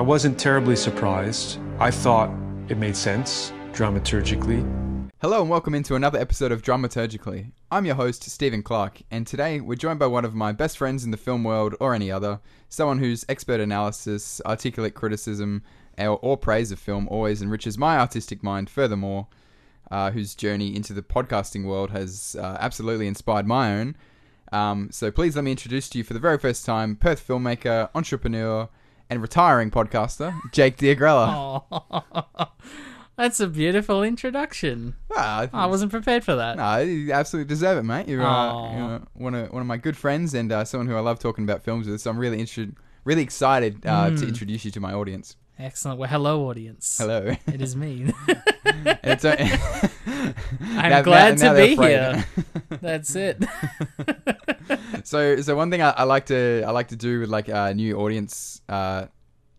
I wasn't terribly surprised. I thought it made sense dramaturgically. Hello and welcome into another episode of Dramaturgically. I'm your host, Steven Clark, and today we're joined by one of my best friends in the film world or any other, someone whose expert analysis, articulate criticism, or, or praise of film always enriches my artistic mind furthermore, uh, whose journey into the podcasting world has uh, absolutely inspired my own. Um, so please let me introduce to you for the very first time Perth filmmaker, entrepreneur, and retiring podcaster, Jake Diagrella. Oh, that's a beautiful introduction. Well, I I wasn't prepared for that. No, you absolutely deserve it, mate. You're, uh, you're one of one of my good friends and uh, someone who I love talking about films with. So I'm really interested, really excited uh, to Mm. introduce you to my audience. Excellent. Well, hello, audience. Hello. It is me. It's, uh, I'm now- glad now- now to be here. That's it. so, so one thing I, I like to I like to do with like uh, new audience, uh,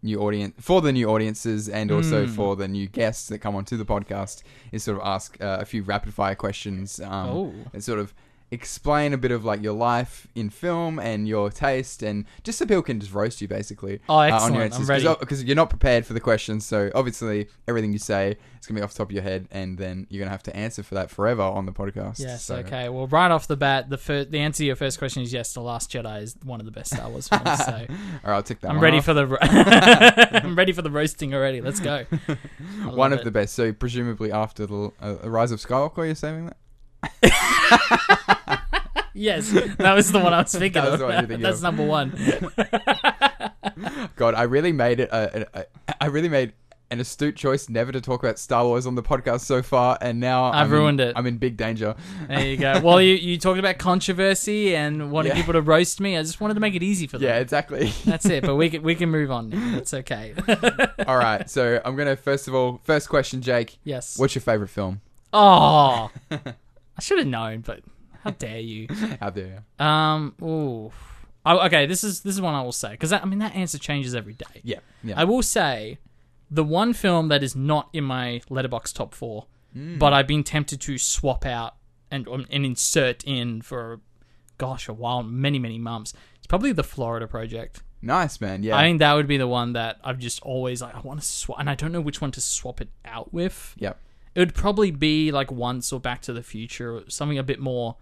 new audience for the new audiences and also Mm. for the new guests that come onto the podcast is sort of ask uh, a few rapid fire questions. Um, oh, and sort of explain a bit of like your life in film and your taste and just so people can just roast you basically Oh, excellent. I'm ready. because you're not prepared for the questions so obviously everything you say is going to be off the top of your head and then you're going to have to answer for that forever on the podcast yes. So- Okay. Well, right off the bat, the fir- the answer to your first question is yes. The Last Jedi is one of the best Star Wars films. So all right I'll tick that I'm ready off. for the. ro- I'm ready for the roasting already. Let's go. One of it. the best so presumably after the uh, Rise of Skywalker you're saying that Yes, that was the one I was thinking That was of. the one you're thinking That's of. number one. God I really made it a, a, a, I really made an astute choice never to talk about Star Wars on the podcast so far and now I've I'm in- ruined it. I'm in big danger There you go. Well, you, you talked about controversy and wanting Yeah. people to roast me. I just wanted to make it easy for them. Yeah, exactly. That's it. But we can we can move on. Now. That's okay. all right. So I'm gonna first of all, first question, Jake. yes. What's your favorite film? Oh, I should have known, but how dare you? How dare you? Um. Ooh. Oh, okay. This is this is one I will say because I mean that answer changes every day. Yeah, yeah. I will say the one film that is not in my Letterboxd top four, Mm. but I've been tempted to swap out and um, and insert in for gosh a while, many many months. It's probably the Florida Project. nice, man. Yeah. I think that would be the one that I've just always like. I want to swap, and I don't know which one to swap it out with. Yep. It would probably be like Once or Back to the Future, or something a bit more.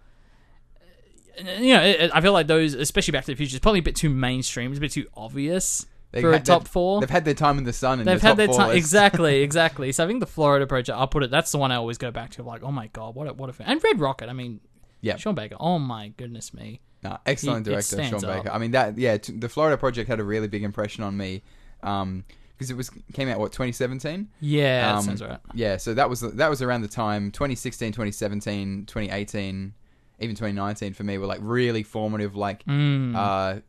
You know, it, I feel like those, especially Back to the Future, is probably a bit too mainstream. It's a bit too obvious They've for a top they've- four. They've had their time in the sun. And They've had their time exactly, exactly. So I think the Florida Project, I'll put it. That's the one I always go back to. Like, oh my god, what a what a film. and Red Rocket. I mean, Yeah. Sean Baker. Oh my goodness me. No, excellent He- director, Sean Baker. up. I mean that. Yeah, t- the Florida Project had a really big impression on me. Um, because it was came out what 2017. Yeah, Um, that sounds right. Yeah, so that was that was around the time 2016, 2017, 2018, even 2019 for me were like really formative like Mm. uh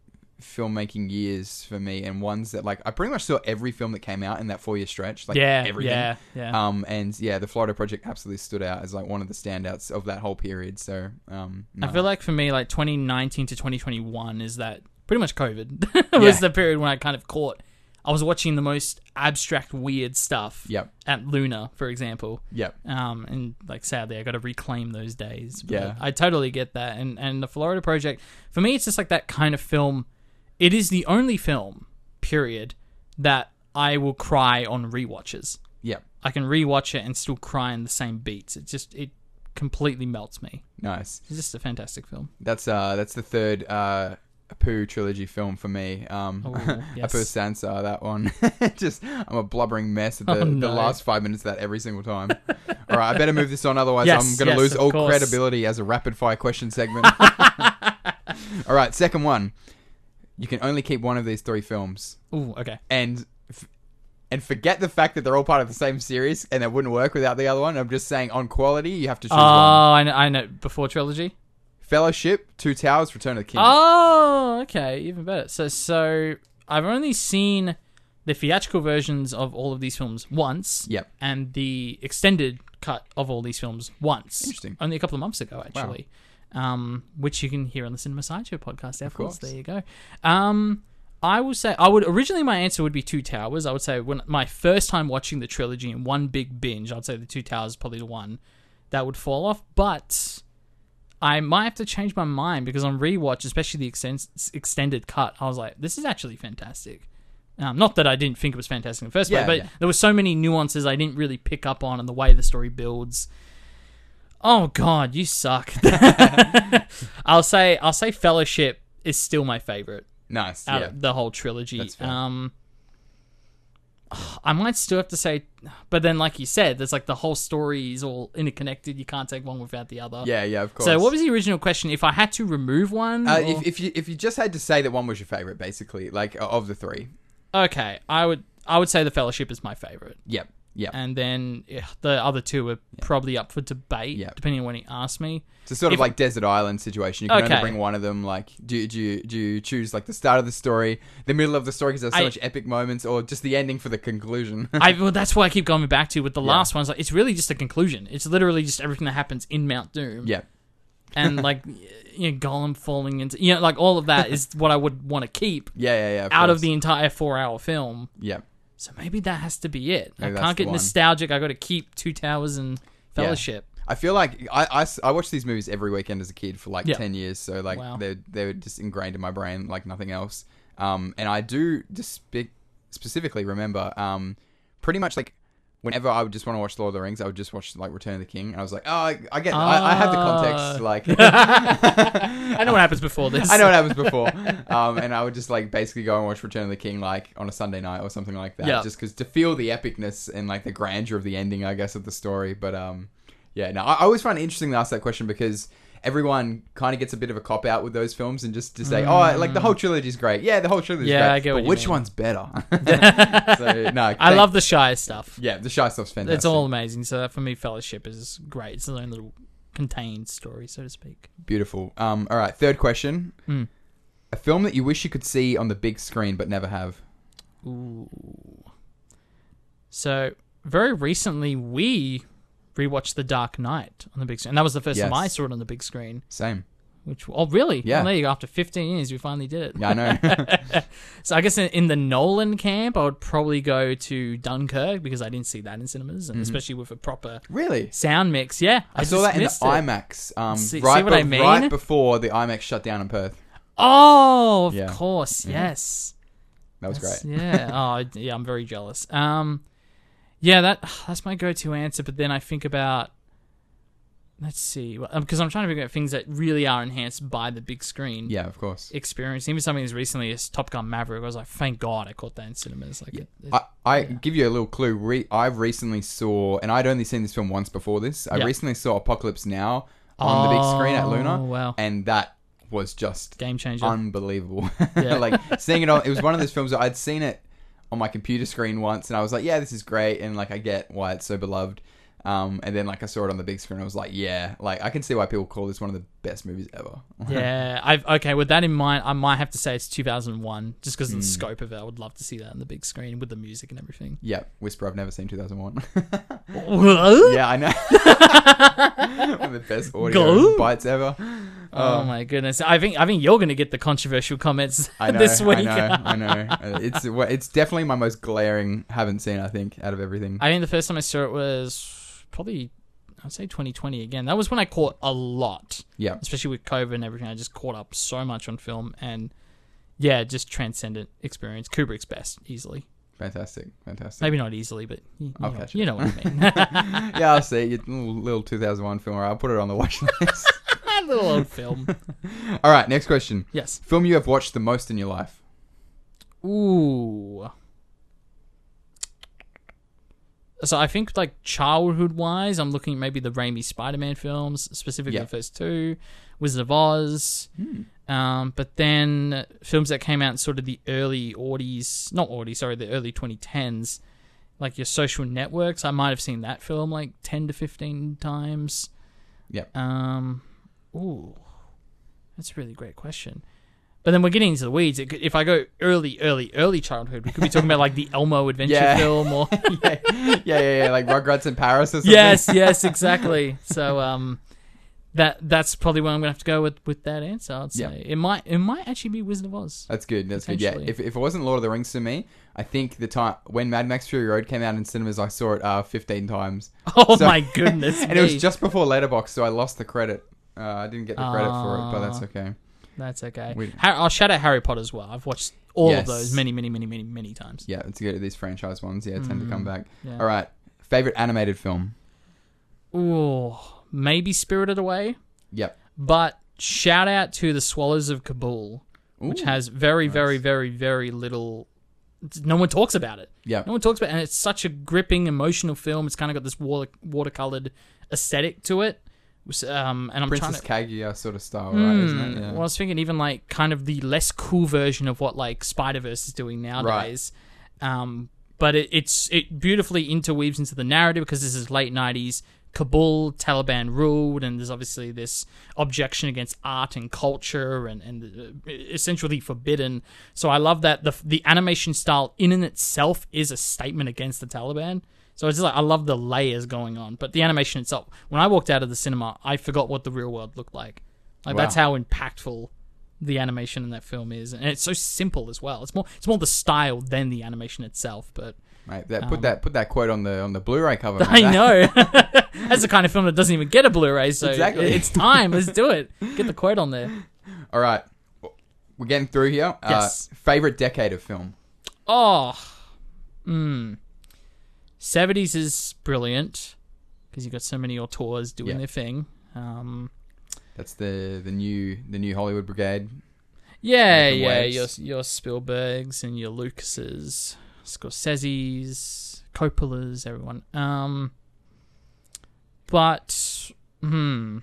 filmmaking years for me and ones that like I pretty much saw every film that came out in that 4 year stretch like yeah, everything. yeah, yeah. Um and yeah, the Florida Project absolutely stood out as like one of the standouts of that whole period. So, um I feel like for me, like 2019 to 2021 is that pretty much COVID was Yeah. the period when I kind of caught. I was watching the most abstract, weird stuff Yep. at Luna, for example. Yep. Um, and like sadly, I got to reclaim those days. But Yeah. I totally get that. And and the Florida Project, for me, it's just like that kind of film. It is the only film, period, that I will cry on rewatches. Yep. I can rewatch it and still cry in the same beats. It just it completely melts me. Nice. It's just a fantastic film. That's uh that's the third uh Apu trilogy film for me. Um Oh, yes. Apur Sansar, that one. Just I'm a blubbering mess at the, Oh, the last five minutes of that every single time. All right, I better move this on, otherwise Yes, I'm gonna yes, lose all course. credibility as a rapid fire question segment. all right, second one. You can only keep one of these three films, Ooh, okay. and and forget the fact that they're all part of the same series, and it wouldn't work without the other one. I'm just saying, on quality, you have to choose Oh, one. I know, I know. Before trilogy. Fellowship, Two Towers, Return of the King. Oh, okay, even better. So, so I've only seen the theatrical versions of all of these films once. Yep. And the extended cut of all these films once. Interesting. Only a couple of months ago, actually. Um, which you can hear on the Cinema Sideshow podcast. Of course. There you go. Um, I will say I would originally my answer would be Two Towers. I would say when my first time watching the trilogy in one big binge, I'd say the Two Towers is probably the one that would fall off. But I might have to change my mind because on rewatch, especially the extend- extended cut, I was like, this is actually fantastic. Um, not that I didn't think it was fantastic in the first Yeah, place, but yeah. there were so many nuances I didn't really pick up on and the way the story builds. Oh God, you suck. I'll say I'll say Fellowship is still my favorite Nice. out yeah. of the whole trilogy. Um, I might still have to say, but then like you said, there's like the whole story is all interconnected. You can't take one without the other. yeah, yeah, of course. So what was the original question? If I had to remove one, Uh, or- if, if you if you just had to say that one was your favorite, basically, like of the three. okay, I would I would say the Fellowship is my favorite. Yep. Yep. and then yeah, the other two are probably up for debate, Yeah. depending on when he asks me. It's a sort of if- like desert island situation. You can only Okay. bring one of them. Like, do you, do you do you choose like the start of the story, the middle of the story because there's so I- much epic moments, or just the ending for the conclusion? I well, that's why I keep going back to with the Yeah. last ones. Like, it's really just a conclusion. It's literally just everything that happens in Mount Doom, yeah. and like you know, Gollum falling into you know, like all of that is what I would want to keep Yeah, yeah, yeah. out of course. the entire four-hour film. yeah. So maybe that has to be it. Maybe I can't get nostalgic. I got to keep Two Towers and Yeah. Fellowship. I feel like I, I, I, watched these movies every weekend as a kid for like Yeah. 10 years. So, like, Wow. they're, they're just ingrained in my brain like nothing else. Um, and I do just spe- specifically remember um, pretty much like whenever I would just want to watch Lord of the Rings, I would just watch like Return of the King. And I was like, oh, I, I get, I, I have the context. Ah. Like, I know what happens before this. I know what happens before. Um, and I would just like basically go and watch Return of the King like on a Sunday night or something like that. Yeah. Just because to feel the epicness and like the grandeur of the ending, I guess, of the story. But um, yeah, no, I, I always find it interesting to ask that question because everyone kind of gets a bit of a cop out with those films and just to say, oh, like the whole trilogy is great. Yeah, the whole trilogy is Mm. Yeah, great. I get but what you which mean. one's better? so, no, I thank- love the Shire stuff. Yeah, the Shire stuff's fantastic. It's all amazing. So that for me, Fellowship is great. It's its own little contained story, so to speak. beautiful. Um, all right, third question. Mm. A film that you wish you could see on the big screen but never have. Ooh. So very recently, we rewatched The Dark Knight on the big screen. And that was the first time I saw it on the big screen. Same. Which oh really? Yeah. Well, there you go. After 15 years, we finally did it. Yeah, I know. So I guess in, in the Nolan camp, I would probably go to Dunkirk because I didn't see that in cinemas, and especially with a proper really? sound mix. Yeah, I, saw just that in the missed it. IMAX. Um, See- see right, what I mean? right before the IMAX shut down in Perth. Oh, of Yeah. course, Mhm. yes. That was That's- great. yeah. Oh, yeah. I'm very jealous. Um, yeah, that that's my go-to answer. But then I think about, let's see, because um, I'm trying to figure out things that really are enhanced by the big screen Yeah, of course. experience. Even something as recently as Top Gun Maverick, I was like, thank God I caught that in cinemas. Like, it, it- I, I give you a little clue. Re- I recently saw, and I'd only seen this film once before this. I Yeah. recently saw Apocalypse Now on the big screen at Oh, Luna, wow. and that was just game changer. unbelievable. Yeah. like seeing it on, it was one of those films that I'd seen it on my computer screen once, and I was like, yeah, this is great, and like I get why it's so beloved. Um, and then like I saw it on the big screen, I was like, yeah, like I can see why people call this one of the best movies ever. yeah, I've okay. With that in mind, I might have to say it's 2001, just because of Hmm. the scope of it. I would love to see that on the big screen with the music and everything. yeah, Whisper. I've never seen 2001. oh yeah, I know. one of the best audio Go. bites ever. Oh my goodness! I think I think you're going to get the controversial comments I know, this week. I know, I know. Uh, It's well, it's definitely my most glaring. Haven't seen. I think out of everything. I think the first time I saw it was probably I'd say 2020 again. That was when I caught a lot, yeah, especially with COVID and everything. I just caught up so much on film and yeah, just transcendent experience. Kubrick's best, easily. fantastic, fantastic. Maybe not easily, but you, you, know, you know what I mean. yeah, I'll see. Your little, little 2001 film. I'll put it on the watch list. little old film. All right, next question. Yes. Film you have watched the most in your life. Ooh. So I think like childhood wise, I'm looking at maybe the Raimi Spider-Man films, specifically Yeah. the first two, Wizard of Oz. Um, but then films that came out in sort of the early Audis, not Audis, sorry, the early 2010s, like your social networks. I might have seen that film like 10 to 15 times. Yep. Um, ooh, that's a really great question. But then we're getting into the weeds. It could, if I go early, early, early childhood, we could be talking about like the Elmo adventure Yeah. film or yeah, yeah, yeah, yeah, like Rugrats in Paris or something. yes, yes, exactly. So um, that that's probably where I'm gonna have to go with with that answer. I'd say Yeah. it might it might actually be Wizard of Oz. That's good. That's good. Yeah. If, if it wasn't Lord of the Rings to me, I think the time when Mad Max Fury Road came out in cinemas, I saw it uh, 15 times. Oh So- my goodness! and it was just before Letterboxd, so I lost the credit. Uh, I didn't get the credit for it, but that's Ah. okay. That's okay. we- Har- I'll shout out Harry Potter as well. I've watched all Yes. of those many, many, many, many, many times. Yeah, it's good. These franchise ones, yeah, tend to come back. Mm, Yeah. All right, favorite animated film. Ooh, maybe Spirited Away, Yep. but shout out to the Swallows of Kabul, which Ooh, has very, very, very, very little. No one talks about it. Yep. No one talks about it, and it's such a gripping, emotional film. It's kind of got this water watercolored aesthetic to it. Um, and I'm Princess trying to. Kaguya sort of style, right? Isn't Hmm, it? Yeah. Well, I was thinking even like kind of the less cool version of what like Spider Verse is doing nowadays. Um, but it, it's it beautifully interweaves into the narrative because this is late '90s Kabul, Taliban ruled, and there's obviously this objection against art and culture and and uh, essentially forbidden. So I love that the the animation style in and itself is a statement against the Taliban. So it's just like I love the layers going on, but the animation itself. When I walked out of the cinema, I forgot what the real world looked like. Like wow. that's how impactful the animation in that film is, and it's so simple as well. It's more it's more the style than the animation itself, but. Mate, that put um, that put that quote on the on the Blu-ray cover. Mate. I know. That's the kind of film that doesn't even get a Blu-ray, so exactly. it's time. Let's do it. Get the quote on there. All right, we're getting through here. Uh, yes. Uh, favorite decade of film. Oh, mm. 70s is brilliant because you've got so many auteurs doing yeah. their thing. Um, That's the the new the new Hollywood brigade. Yeah, yeah, waves. your your Spielbergs and your Lucases, Scorseses, Coppolas, everyone. Um, but hmm,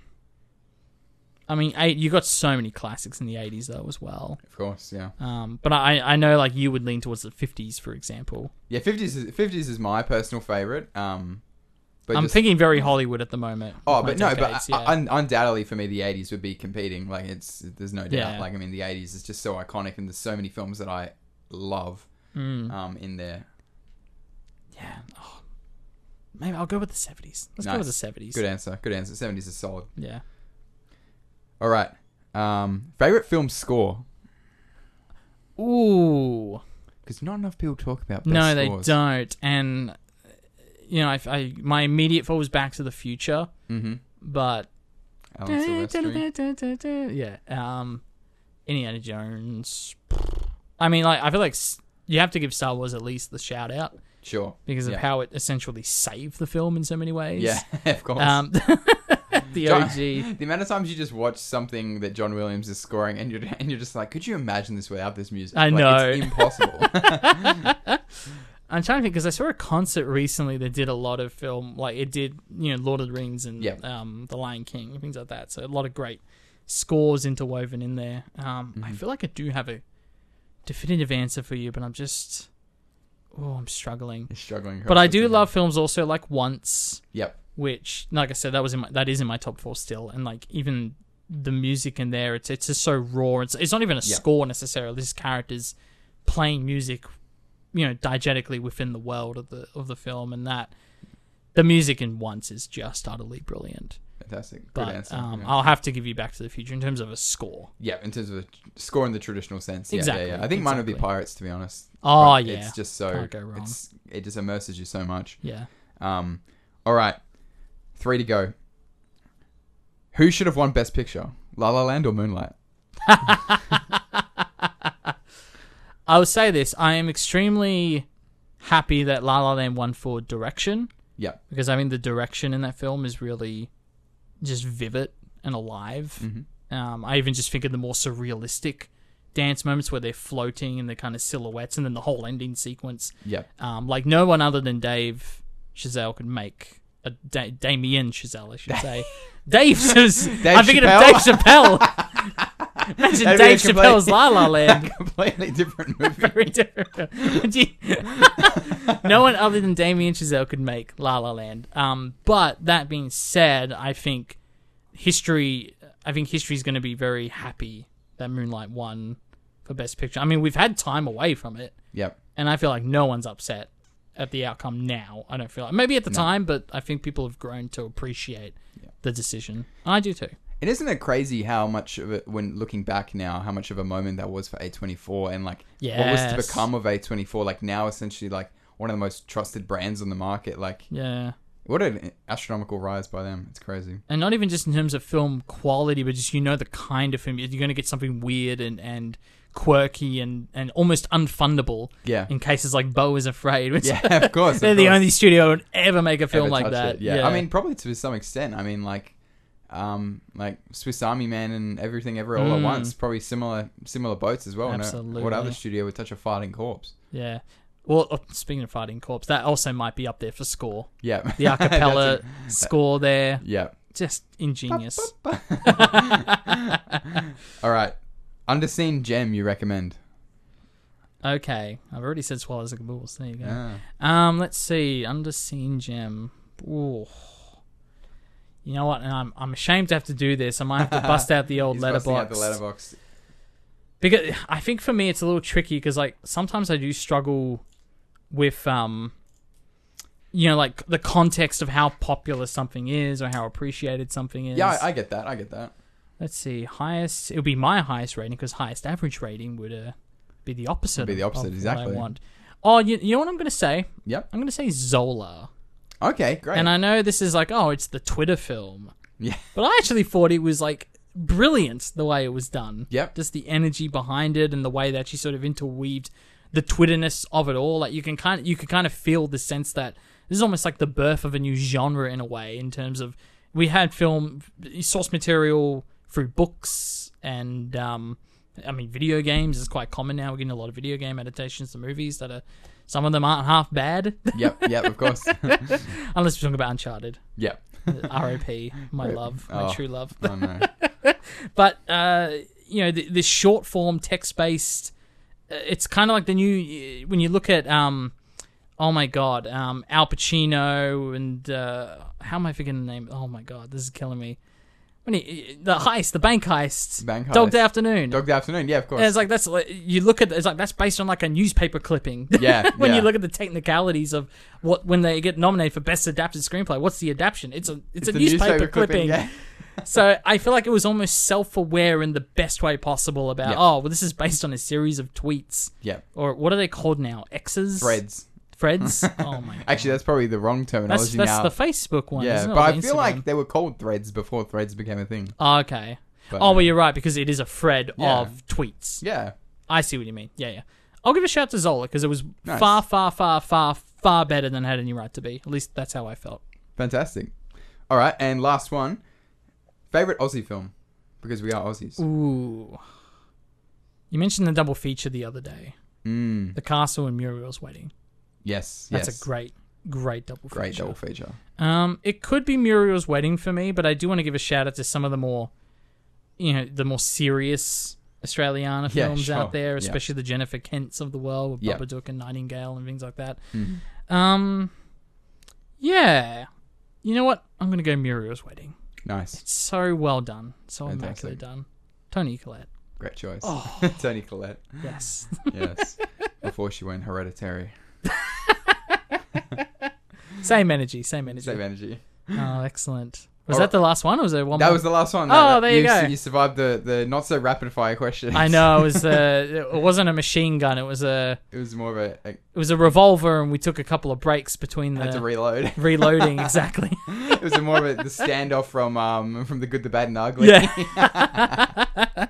I mean, you got so many classics in the eighties though as well. Of course, yeah. Um, but I I know like you would lean towards the fifties, for example. Yeah, fifties is fifties is my personal favorite. Um, but I'm just- thinking very Hollywood at the moment. Oh, but no, but decades, yeah. un- undoubtedly for me, the '80s would be competing. Like it's there's no doubt. Yeah. Like I mean, the '80s is just so iconic, and there's so many films that I love Mm, um, in there. yeah. Oh, maybe I'll go with the seventies. Let's go with the seventies. Good answer. Good answer. '70s is solid. Yeah. All right. Um, favorite film score Ooh. because not enough people talk about. Best No, they scores. don't. And you know, I, I my immediate thought was Back to the Future, Mm-hmm. but yeah, um, Indiana Jones. I mean, like I feel like you have to give Star Wars at least the shout out Sure. because of Yeah. how it essentially saved the film in so many ways. Yeah, of course. Um, the OG. The amount of times you just watch something that John Williams is scoring, and you're and you're just like, could you imagine this without this music? I Like, know. it's impossible. I'm trying to think because I saw a concert recently that did a lot of film, like it did, you know, Lord of the Rings and Yeah. um, The Lion King and things like that. So a lot of great scores interwoven in there. Um, I Mhm. feel like I do have a definitive answer for you, but I'm just, oh, I'm struggling. You're struggling. But I do love films also like Once, Yep. Which, like I said, that was in my, that is in my top four still, and like even the music in there, it's it's just so raw. It's it's not even a Yeah. score necessarily. This characters playing music, you know, diegetically within the world of the of the film, and that the music in Once is just utterly brilliant. Fantastic. Good But answer. um, yeah. I'll have to give you Back to the Future in terms of a score. Yeah, in terms of a score in the traditional sense. Yeah, Exactly, Yeah, yeah. I think mine would be. Pirates, to be honest. Oh yeah, It's just so. Can't go wrong. It's, it just immerses you so much. yeah. Um, all right. Three to go. Who should have won Best Picture? La La Land or Moonlight? I will say this: I am extremely happy that La La Land won for direction. Yep. because I mean the direction in that film is really just vivid and alive. Mhm. Um, I even just think of the more surrealistic dance moments where they're floating and they're kind of silhouettes, and then the whole ending sequence. Yep. Um, like no one other than Dave Chazelle could make a da- Damien Chazelle, I should say. Dave, was, I'm thinking of Dave Chappelle. Imagine That'd Dave Chappelle's La La Land. Completely different movie. Very different. No one other than Damien Chazelle could make La La Land. Um, but that being said, I think history. I think history is going to be very happy that Moonlight won for Best Picture. I mean, we've had time away from it, Yep. and I feel like no one's upset at the outcome now. I don't feel like maybe at the No. time, but I think people have grown to appreciate Yeah. the decision. I do too. And isn't it crazy how much of it, when looking back now, how much of a moment that was for A24 and like what was to become of A24? Like now, essentially, like one of the most trusted brands on the market. Like Yeah. what an astronomical rise by them. It's crazy. and not even just in terms of film quality, but just you know the kind of film you're going to get something weird and and quirky and, and almost unfundable Yeah. in cases like Beau is Afraid. Which Yeah, of course. of they're the course. only studio that would ever make a film Ever like that. it, Yeah. I mean, probably to some extent. I mean, like, um, like Swiss Army Man and everything, ever all at Mm. once. Probably similar, similar boats as well. No- What other studio would touch a fighting corpse? yeah. Well, oh, speaking of fighting corpse, that also might be up there for score. Yeah. The acapella score there. Yeah. just ingenious. All right. Underseen gem you recommend? Okay, I've already said Swallows and Kabul. There you go. Ah. Um, let's see, Underseen Gem. Ooh. You know what? And I'm I'm ashamed to have to do this. I might have to bust out the old He's busting out Letterboxd. The Letterboxd. because I think for me it's a little tricky because like sometimes I do struggle with um you know like the context of how popular something is or how appreciated something is. Yeah, I, I get that. I get that. Let's see, highest it would be my highest rating because highest average rating would uh, be the opposite. It'd be the opposite, of exactly. What I want. Oh, you, you know what I'm going to say? Yep. I'm going to say Zola. Okay, great. And I know this is like, oh, it's the Twitter film. yeah. But I actually thought it was like brilliant the way it was done. Yep. Just the energy behind it and the way that she sort of interweaved the Twitterness of it all. Like you can kind of you could kind of feel the sense that this is almost like the birth of a new genre in a way in terms of we had film source material through books and um I mean video games is quite common now. We're getting a lot of video game adaptations to movies that are some of them aren't half bad. Yep. Yep. Of course. Unless we're talking about Uncharted. yep. R.O.P. My Rip. love, my Oh. true love. Oh no. But uh, you know, th- this short form text based, uh, it's kind of like the new when you look at um, oh my god, um, Al Pacino and uh, how am I forgetting the name? Oh my god, this is killing me. When he, the heist, the bank heist, Bank Dog heist. Day Afternoon. Dog Day Afternoon. Yeah, of course. And it's like that's like, you look at it's like that's based on like a newspaper clipping. Yeah, when yeah. you look at the technicalities of what when they get nominated for best adapted screenplay, what's the adaptation? It's a it's, a, the newspaper, clipping. Yeah. so I feel like it was almost self-aware in the best way possible about Yeah. oh well this is based on a series of tweets Yeah. or what are they called now X's Threads. Threads oh my god. Actually, that's probably the wrong that's terminology that's now. the Facebook one yeah, isn't it? but Or I the feel Instagram? like they were called threads before threads became a thing. oh, okay But, oh well you're right because it is a thread Yeah. of tweets yeah. I see what you mean yeah yeah I'll give a shout to Zola because it was Nice. far far far far far better than it had any right to be at least that's how I felt Fantastic. All right, and last one. Favorite Aussie film? Because we are Aussies. ooh you mentioned the double feature the other day Mm. the castle and Muriel's wedding Yes. That's yes. a great, great double feature. great double feature. Um, it could be Muriel's wedding for me, but I do want to give a shout out to some of the more, you know, the more serious Australiana Yeah, films sure. out there, Yeah. especially the Jennifer Kents of the world with Yeah. Babadook and Nightingale and things like that. Mhm. Um, yeah, you know what? I'm gonna go Muriel's wedding. Nice. It's so well done, so Fantastic. immaculately done. Toni Collette, Great choice. Oh. Toni Collette. yes. Yes. Before she went hereditary. same energy, same energy. Same energy. Oh, excellent. Was All that the last one? Or was there one That more? was the last one. Oh, there you go. You survived the, the not so rapid fire question. I know it was uh, it wasn't a machine gun. It was a It was more of a. a it was a revolver, and we took a couple of breaks between had to the reload. reloading. Exactly. it was a more of a, the standoff from um from the good, the bad, and the ugly. Yeah.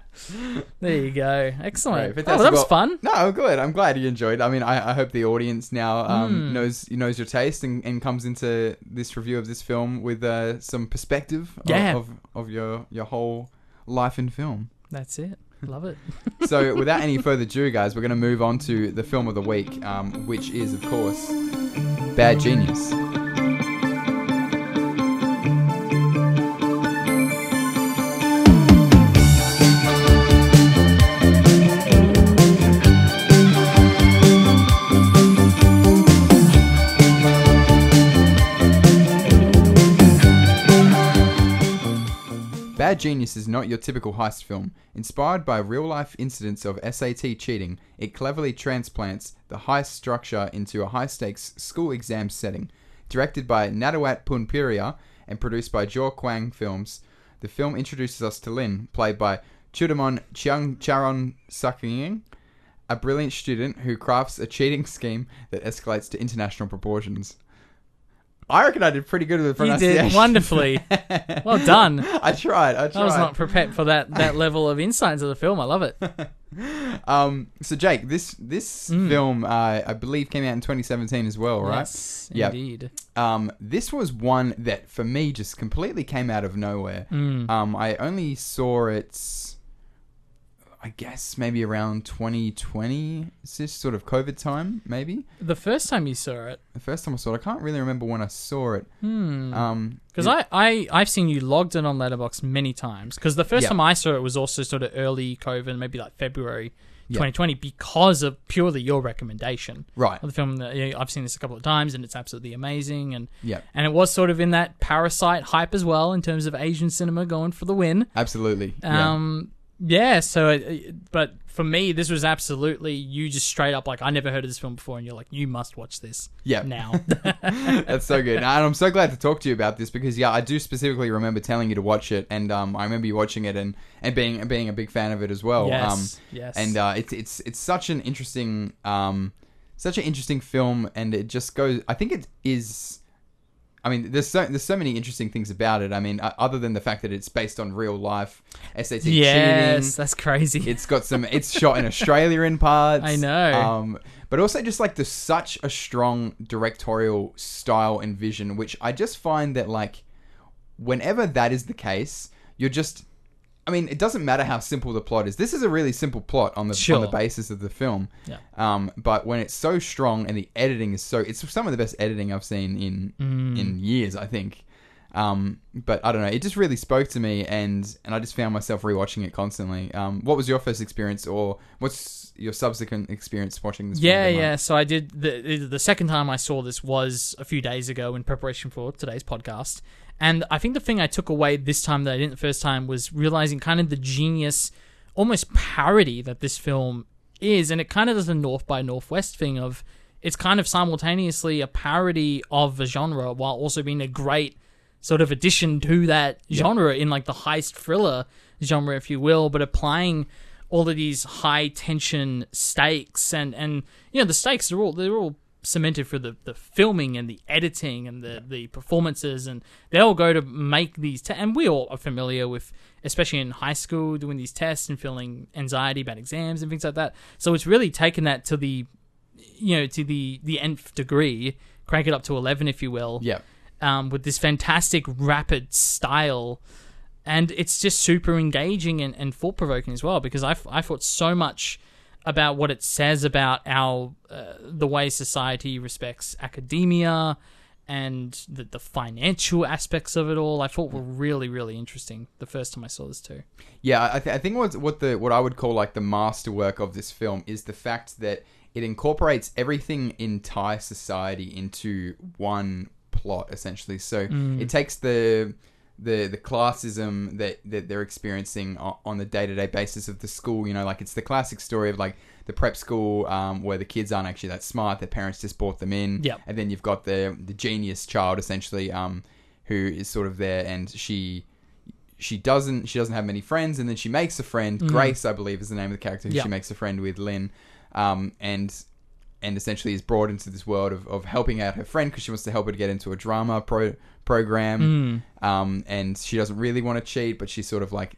there you go. Excellent. Oh, that was fun. No, good. I'm glad you enjoyed. I mean, I, I hope the audience now um, Mm. knows knows your taste and, and comes into this review of this film with uh, some perspective of, Yeah. of of your your whole life in film. That's it. Love it. So, without any further ado, guys, we're going to move on to the film of the week, um, which is, of course, Bad Genius. Bad Genius is not your typical heist film. Inspired by real life incidents of SAT cheating, it cleverly transplants the heist structure into a high stakes school exam setting. Directed by Nattawut Poonpiriya and produced by Jorkwang Films, the film introduces us to Lin, played by Chudamon Chiang Charon Sakying, a brilliant student who crafts a cheating scheme that escalates to international proportions. I reckon I did pretty good with the You pronunciation. did wonderfully. Well done. I tried. I tried. I was not prepared for that that level of insight into the film. I love it. Um, so Jake, this this film, uh, I believe, came out in 2017 as well, right? Yes, Yep. indeed. Um, this was one that for me just completely came out of nowhere. Mm. Um, I only saw it, I guess maybe around 2020, it's just sort of COVID time, maybe. The first time you saw it, The first time I saw it, I can't really remember when I saw it. hmm. Um, Because I, I, I've seen you logged in on Letterboxd many times. Because the first Yeah. time I saw it was also sort of early COVID, maybe like February Yeah. 2020, because of purely your recommendation right, of the film. That you know, I've seen this a couple of times, and it's absolutely amazing. And yeah, and it was sort of in that parasite hype as well, in terms of Asian cinema going for the win. absolutely. yeah. Um, yeah. So, it, but for me, this was absolutely you just straight up like I never heard of this film before, and you're like, you must watch this. Yeah. Now. That's so good, and I'm so glad to talk to you about this because yeah, I do specifically remember telling you to watch it, and um, I remember you watching it and, and being being a big fan of it as well. yes. Um, yes. and uh, it's it's it's such an interesting um, such an interesting film, and it just goes. I think it is. I mean, there's so there's so many interesting things about it. I mean, uh, other than the fact that it's based on real life SAT yes, cheating, that's crazy. it's got some. It's shot in Australia in parts. I know. Um, but also just like there's such a strong directorial style and vision, which I just find that like whenever that is the case, you're just. I mean, it doesn't matter how simple the plot is. This is a really simple plot on the on Sure. the basis of the film. Yeah. Um, but when it's so strong and the editing is so, it's some of the best editing I've seen in Mm. in years. I think. Um, but I don't know. It just really spoke to me, and and I just found myself rewatching it constantly. Um, what was your first experience, or what's your subsequent experience watching this? Yeah, film yeah. So I did the the second time I saw this was a few days ago in preparation for today's podcast, and I think the thing I took away this time that I didn't the first time was realizing kind of the genius, almost parody that this film is, and it kind of does a North by Northwest thing of it's kind of simultaneously a parody of a genre while also being a great sort of addition to that genre in like the heist thriller genre, if you will, but applying all of these high tension stakes and and you know the stakes are all they're all cemented for the, the filming and the editing and the, the performances and they all go to make these te- and we all are familiar with especially in high school doing these tests and feeling anxiety about exams and things like that. So it's really taken that to the you know to the the nth degree crank it up to 11 if you will yeah, um, with this fantastic rapid style. And it's just super engaging and, and thought provoking as well because I, I thought so much about what it says about our uh, the way society respects academia and the, the financial aspects of it all I thought were really really interesting the first time I saw this too yeah. I, th- I think what what the what I would call like the masterwork of this film is the fact that it incorporates everything in Thai society into one plot essentially. So it takes the the the classism that that they're experiencing on the day to day basis of the school. You know, like it's the classic story of like the prep school um, where the kids aren't actually that smart. Their parents just brought them in. Yep. And then you've got the the genius child essentially, um, who is sort of there, and she she doesn't she doesn't have many friends, and then she makes a friend. Grace, I believe, is the name of the character who Yep. she makes a friend with, Lynn, um, and and essentially is brought into this world of, of helping out her friend because she wants to help her to get into a drama pro- program. Um, and she doesn't really want to cheat, but she's sort of like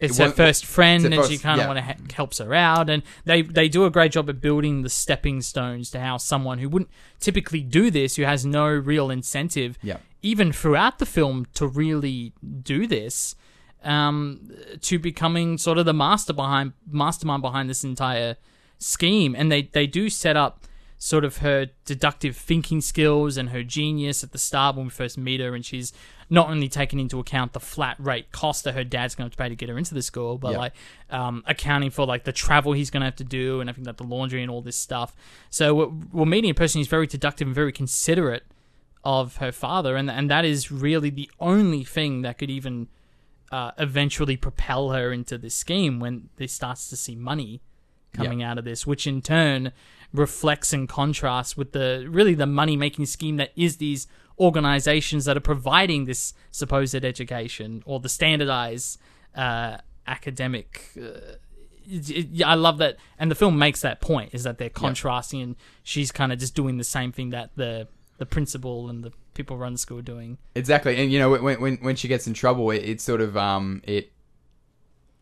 it's It her first friend, and she kind of yeah. want to ha- helps her out, and they they do a great job of building the stepping stones to how someone who wouldn't typically do this, who has no real incentive, Yeah. even throughout the film, to really do this, um, to becoming sort of the master behind mastermind behind this entire scheme, and they they do set up sort of her deductive thinking skills and her genius at the start when we first meet her, and she's not only taking into account the flat rate cost that her dad's going to have to pay to get her into the school, but Yeah. like um, accounting for like the travel he's going to have to do and I think like the laundry and all this stuff. So we're, we're meeting a person who's very deductive and very considerate of her father, and and that is really the only thing that could even uh, eventually propel her into this scheme when they starts to see money coming out of this, which in turn reflects and contrasts with the really the money making scheme that is these organizations that are providing this supposed education or the standardized uh, academic. Uh, it- it- I love that, and the film makes that point: is that they're contrasting, and she's kind of just doing the same thing that the the principal and the people run the school are doing. Exactly, and you know when when when she gets in trouble, it, it sort of um it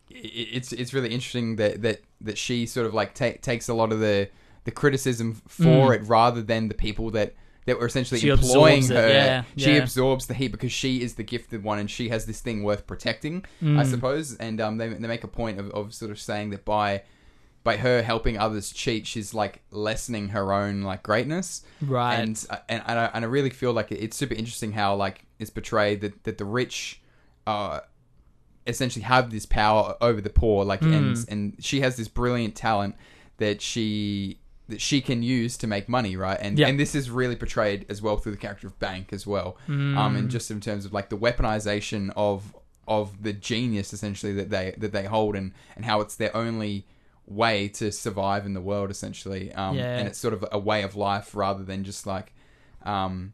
it's it's really interesting that that that she sort of like ta- takes a lot of the the criticism for it rather than the people that that were essentially Mm. She employing her. yeah, she yeah. absorbs the heat because she is the gifted one and she has this thing worth protecting, I Mm. suppose. And um, they they make a point of, of sort of saying that by by her helping others cheat, she's like lessening her own like greatness. Right. And uh, and and I, and I really feel like it's super interesting how like it's portrayed that that the rich, uh, essentially have this power over the poor. Like and Hmm. and she has this brilliant talent that she that she can use to make money, right? And and this is really portrayed as well through the character of Bank as well. Um, Hmm. and just in terms of like the weaponization of of the genius essentially that they that they hold and and how it's their only way to survive in the world essentially um Yeah. and it's sort of a way of life rather than just like um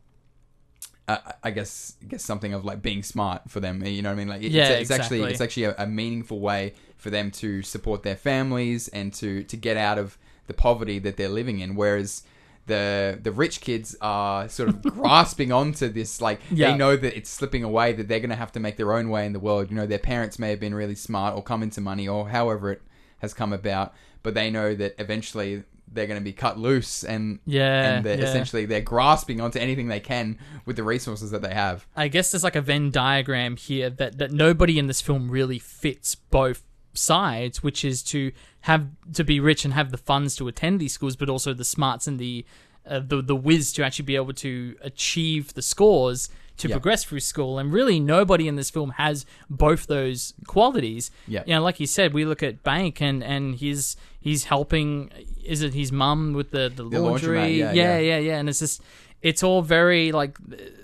I, I guess I guess something of like being smart for them you know what I mean? Like it- Yeah, it's, it's actually it's actually a, a meaningful way for them to support their families and to to get out of the poverty that they're living in whereas the the rich kids are sort of grasping onto this like Yeah. they know that it's slipping away that they're going to have to make their own way in the world. You know their parents may have been really smart or come into money or however it has come about but they know that eventually they're going to be cut loose and Yeah, and they're yeah. essentially they're grasping onto anything they can with the resources that they have I guess there's like a Venn diagram here that, that nobody in this film really fits both sides, which is to have to be rich and have the funds to attend these schools, but also the smarts and the uh, the the whiz to actually be able to achieve the scores to Yeah. progress through school. And really, nobody in this film has both those qualities. Yeah. you know, like you said, we look at Bank and and he's he's helping. Is it his mum with the the, The laundry? yeah, yeah, yeah. yeah, yeah. And it's just it's all very like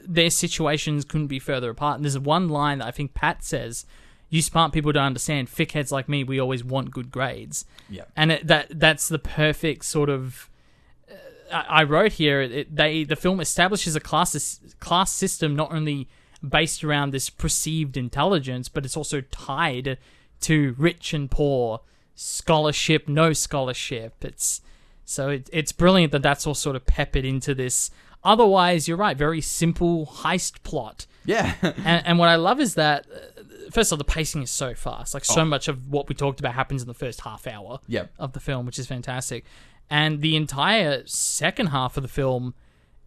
their situations couldn't be further apart. And there's one line that I think Pat says. You smart people don't understand. Thickheads like me, we always want good grades yeah and it, that that's the perfect sort of. I, I wrote here. It, they the film establishes a class class system not only based around this perceived intelligence, but it's also tied to rich and poor, scholarship, no scholarship. It's so it, it's brilliant that that's all sort of peppered into this. Otherwise, you're right. Very simple heist plot yeah and, and what I love is that, uh, first of all, the pacing is so fast. Like, so Oh. much of what we talked about happens in the first half hour Yep. of the film, which is fantastic. And the entire second half of the film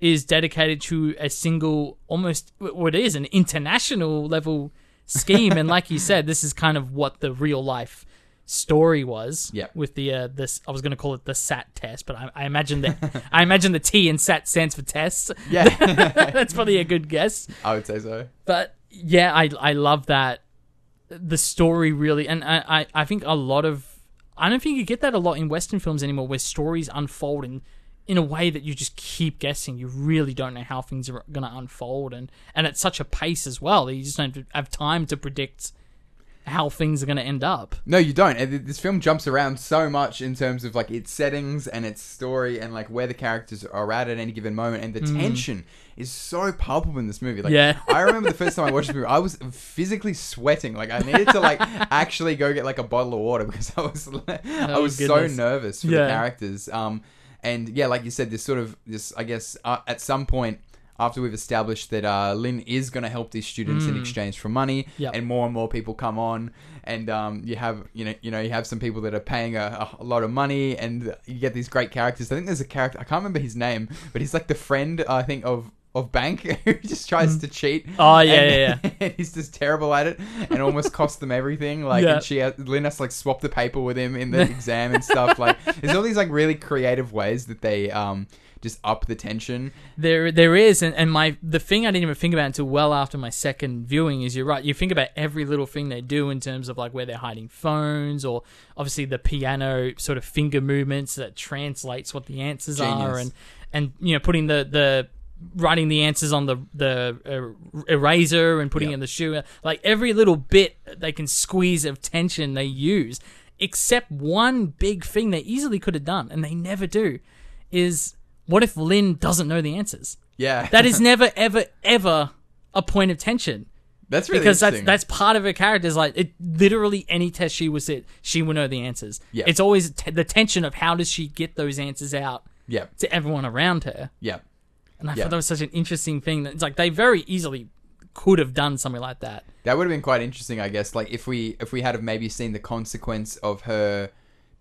is dedicated to a single, almost what is an international level scheme. and like you said, this is kind of what the real life story was. Yep. With the uh, this, I was going to call it the SAT test, but I, I imagine that I imagine the T in SAT stands for tests. yeah That's probably a good guess i would say so but yeah, I I love that the story really, and I I, I think a lot of I don't think you get that a lot in Western films anymore, where stories unfold in in a way that you just keep guessing. You really don't know how things are going to unfold, and and at such a pace as well you just don't have time to predict how things are going to end up. No, you don't. And This film jumps around so much in terms of like its settings and its story and like where the characters are at at any given moment. And the tension is so palpable in this movie. Like, Mm. Yeah. I remember the first time I watched this movie, I was physically sweating. Like, I needed to like actually go get like a bottle of water because I was I Oh, was goodness. so nervous for Yeah. the characters. Um, and yeah, like you said, this sort of this I guess uh, at some point. After we've established that uh, Lynn is going to help these students in exchange for money. Yep. and more and more people come on, and um, you have you know you know you have some people that are paying a, a lot of money, and you get these great characters. I think there's a character I can't remember his name, but he's like the friend I think of of Bank who just tries to cheat. Oh, yeah, and, yeah, and he's just terrible at it, and almost cost them everything. Like, Yeah. and she has, Lynn has to like swap the paper with him in the exam and stuff. Like, there's all these like really creative ways that they um just up the tension. There, there is, and, and my the thing I didn't even think about until well after my second viewing is you're right. You think about every little thing they do in terms of like where they're hiding phones, or obviously the piano sort of finger movements that translates what the answers are, and and you know putting the the writing the answers on the the uh, eraser and putting Yeah. in the shoe. Like every little bit they can squeeze of tension they use, except one big thing they easily could have done and they never do, is what if Lynn doesn't know the answers? Yeah, That is never, ever, ever a point of tension that's really because that's that's part of her character. Is like it, literally any test she was at, she would know the answers. Yeah. It's always t- the tension of how does she get those answers out yeah, to everyone around her. yeah. And I Yeah. thought that was such an interesting thing. That it's like they very easily could have done something like that. That would have been quite interesting, I guess. Like if we if we had have maybe seen the consequence of her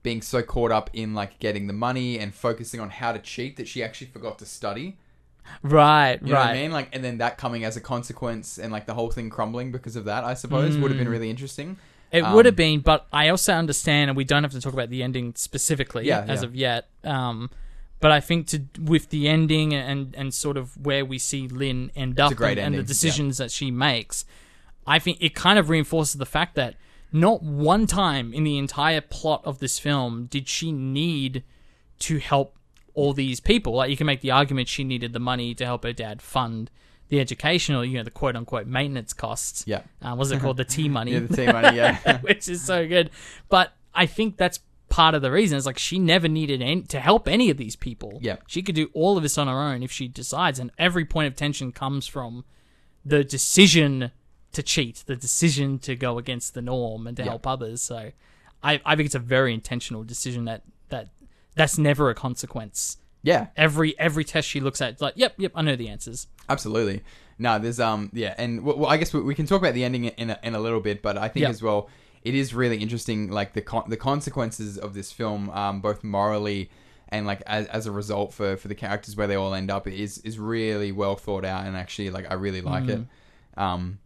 being so caught up in like getting the money and focusing on how to cheat that she actually forgot to study. Right, You know right. what I mean? Like and then that coming as a consequence and like the whole thing crumbling because of that, I suppose, would have been really interesting. It Um, would have been, but I also understand, and we don't have to talk about the ending specifically Yeah, as yeah. of yet. Um, but I think to with the ending and and sort of where we see Lynn end up and, and the decisions that she makes, I think it kind of reinforces the fact that not one time in the entire plot of this film did she need to help all these people. Like you can make the argument she needed the money to help her dad fund the educational, you know, the quote unquote maintenance costs. Yeah. Uh, what's it called? The T money Yeah, the team money, yeah. which is so good. But I think that's part of the reason. It's like she never needed any, to help any of these people. Yeah. she could do all of this on her own if she decides. And every point of tension comes from the decision to cheat, the decision to go against the norm and to Yeah. help others. So I, I think it's a very intentional decision that that that's never a consequence. yeah. Every every test she looks at, it's like, yep, yep, I know the answers. Absolutely. No, there's um yeah, and well, I guess we, we can talk about the ending in a, in a little bit, but I think Yeah. as well it is really interesting, like the con- the consequences of this film, um, both morally and like as, as a result for for the characters where they all end up is is really well thought out, and actually like I really like it. Um,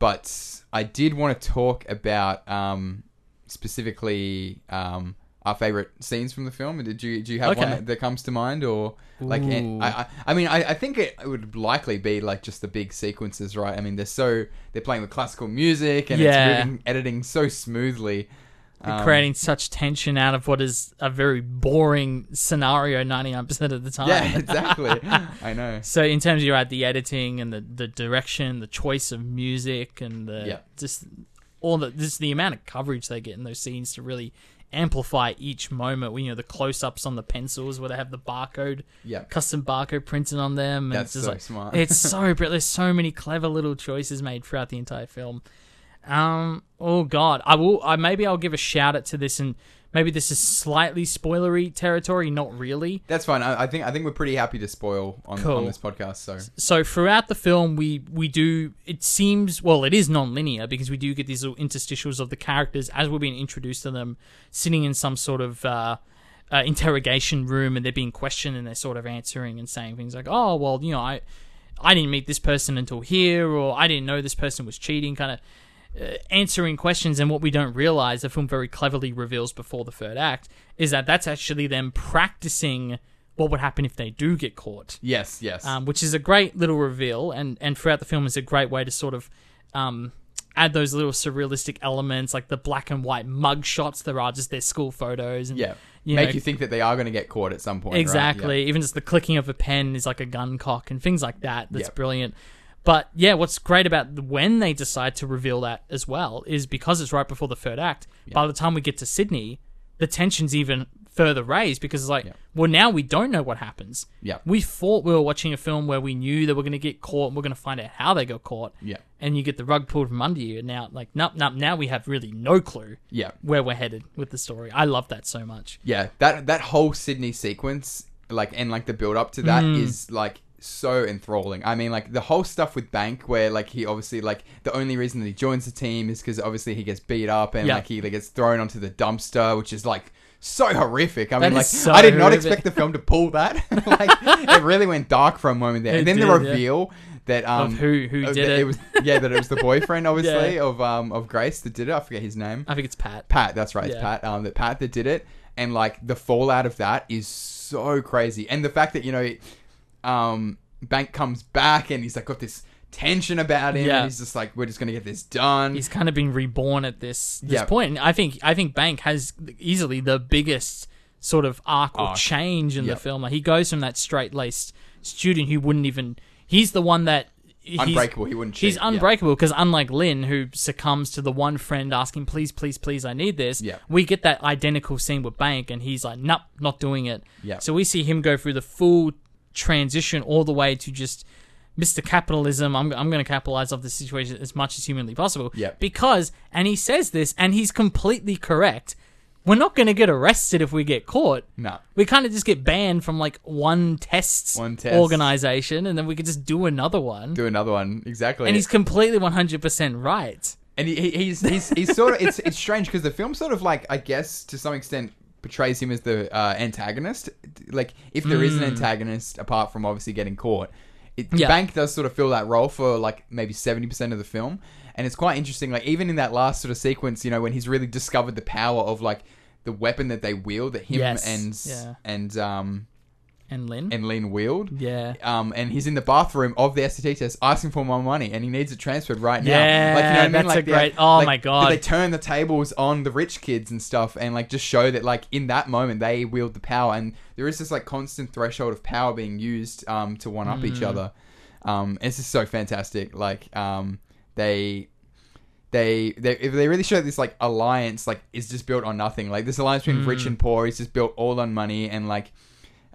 but I did want to talk about um specifically um our favorite scenes from the film. Did you do you have one that, that comes to mind or like. I, I I mean I, I think it would likely be like just the big sequences, right? I mean they're so they're playing with classical music and Yeah. it's moving editing so smoothly. Um, creating such tension out of what is a very boring scenario 99% of the time. Yeah, exactly. I know. So in terms of you're at the editing and the, the direction, the choice of music and the Yeah. just all the just the amount of coverage they get in those scenes to really amplify each moment. You know, the close ups on the pencils where they have the barcode Yeah. custom barcode printed on them. And That's it's just so like, smart. It's so brilliant. There's so many clever little choices made throughout the entire film. Um. Oh God. I will. I maybe I'll give a shout out to this, and maybe this is slightly spoilery territory. Not really. That's fine. I, I think I think we're pretty happy to spoil on, Cool. on this podcast. So So throughout the film, we we do. It seems well, it is non-linear because we do get these little interstitials of the characters as we're being introduced to them, sitting in some sort of. Uh, uh, interrogation room and they're being questioned and they're sort of answering and saying things like, "Oh, well, you know, I, I didn't meet this person until here," or "I didn't know this person was cheating," kind of uh, answering questions. And what we don't realize, the film very cleverly reveals before the third act, is that that's actually them practicing what would happen if they do get caught yes, yes, um, which is a great little reveal, and and throughout the film is a great way to sort of um, add those little surrealistic elements, like the black and white mug shots. There are just their school photos, and yeah. you Make know, you think that they are going to get caught at some point. right? exactly. Even just the clicking of a pen is like a gun cock, and things like that. That's Yeah. brilliant. But yeah, what's great about when they decide to reveal that as well is because it's right before the third act. By the time we get to Sydney, the tension's even further raised because it's like, Yeah. well, now we don't know what happens. Yeah. We thought we were watching a film where we knew they were going to get caught and we're going to find out how they got caught. Yeah. And you get the rug pulled from under you. And now, like, nope, nope, now we have really no clue Yeah. where we're headed with the story. I love that so much. Yeah, that that whole Sydney sequence, like and like the build up to that is Mm. like so enthralling. I mean, like the whole stuff with Bank, where like he obviously like the only reason that he joins the team is because obviously he gets beat up and Yeah. like he like, gets thrown onto the dumpster, which is like so horrific. I That mean, like so I did not horrific. expect the film to pull that. like it really went dark for a moment there, It and then the did, yeah. reveal. That um Of who- who did that it. was yeah that it was the boyfriend obviously Yeah. of um of Grace that did it I forget his name I think it's Pat. Pat, that's right, it's Pat. Um, that Pat that did it, and like the fallout of that is so crazy, and the fact that you know, um, Bank comes back and he's like got this tension about him, Yeah. and he's just like, we're just gonna get this done. He's kind of been reborn at this this Yeah. point. And I think I think Bank has easily the biggest sort of arc or Arc. change in Yep. the film. Like he goes from that straight laced student who wouldn't even. He's the one that. he's- Unbreakable, he wouldn't cheat. He's unbreakable because unlike Lynn, who succumbs to the one friend asking, "Please, please, please, I need this," Yeah. we get that identical scene with Bank, and he's like, "Nope, not doing it." Yeah. So we see him go through the full transition all the way to just Mr. Capitalism. I'm I'm going to capitalize off the situation as much as humanly possible. Yeah. Because, and he says this, and he's completely correct. we're not going to get arrested if we get caught. No. We kind of just get banned from like one tests One test. organization, and then we could just do another one. Do another one exactly. and he's completely one hundred percent right. and he, he- he's he's he's sort of it's it's strange because the film sort of like I guess to some extent portrays him as the uh, antagonist. Like if there is an antagonist apart from obviously getting caught, it, the. Yeah. bank does sort of fill that role for like maybe seventy percent of the film, and it's quite interesting. Like even in that last sort of sequence, you know, when he's really discovered the power of like the weapon that they wield that him Yes. and Yeah. and um And Lynn, and Lynn wield. yeah, Um, and he's in the bathroom of the SAT test asking for more money, and he needs it transferred right now. Yeah, like, you know what I mean? that's like, a great- oh like, my God. They turn the tables on the rich kids and stuff, and like just show that like in that moment they wield the power, and there is this like constant threshold of power being used um to one up Mm. each other. Um, it's just so fantastic. Like um, they. They, they they really show this like alliance like is just built on nothing like this alliance between rich Mm. and poor is just built all on money and like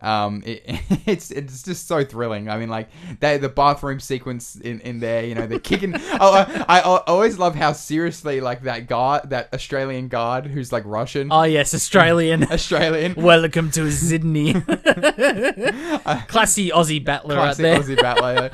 um, it, it's it's just so thrilling. I mean, like they, the bathroom sequence in, in there, you know, they're kicking. oh, I, I, I always love how seriously like that guard, that Australian guard who's like Russian, oh yes, Australian. Australian, Welcome to Sydney. Classy Aussie battler out classic there. Aussie battler.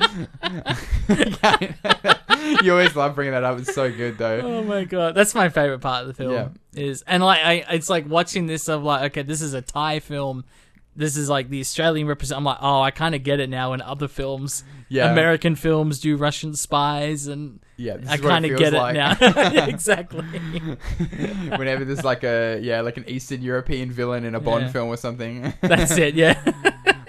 you always love bringing that up. It's so good though. Oh my god, that's my favorite part of the film. Yeah. Is and like I, it's like watching this of like, okay, this is a Thai film. This is like the Australian represent. I'm like, oh, I kind of get it now. In other films, Yeah. American films do Russian spies, and Yeah, I kind of get like. it now. exactly. Whenever there's like a yeah, like an Eastern European villain in a Bond Yeah. film or something. That's it. Yeah.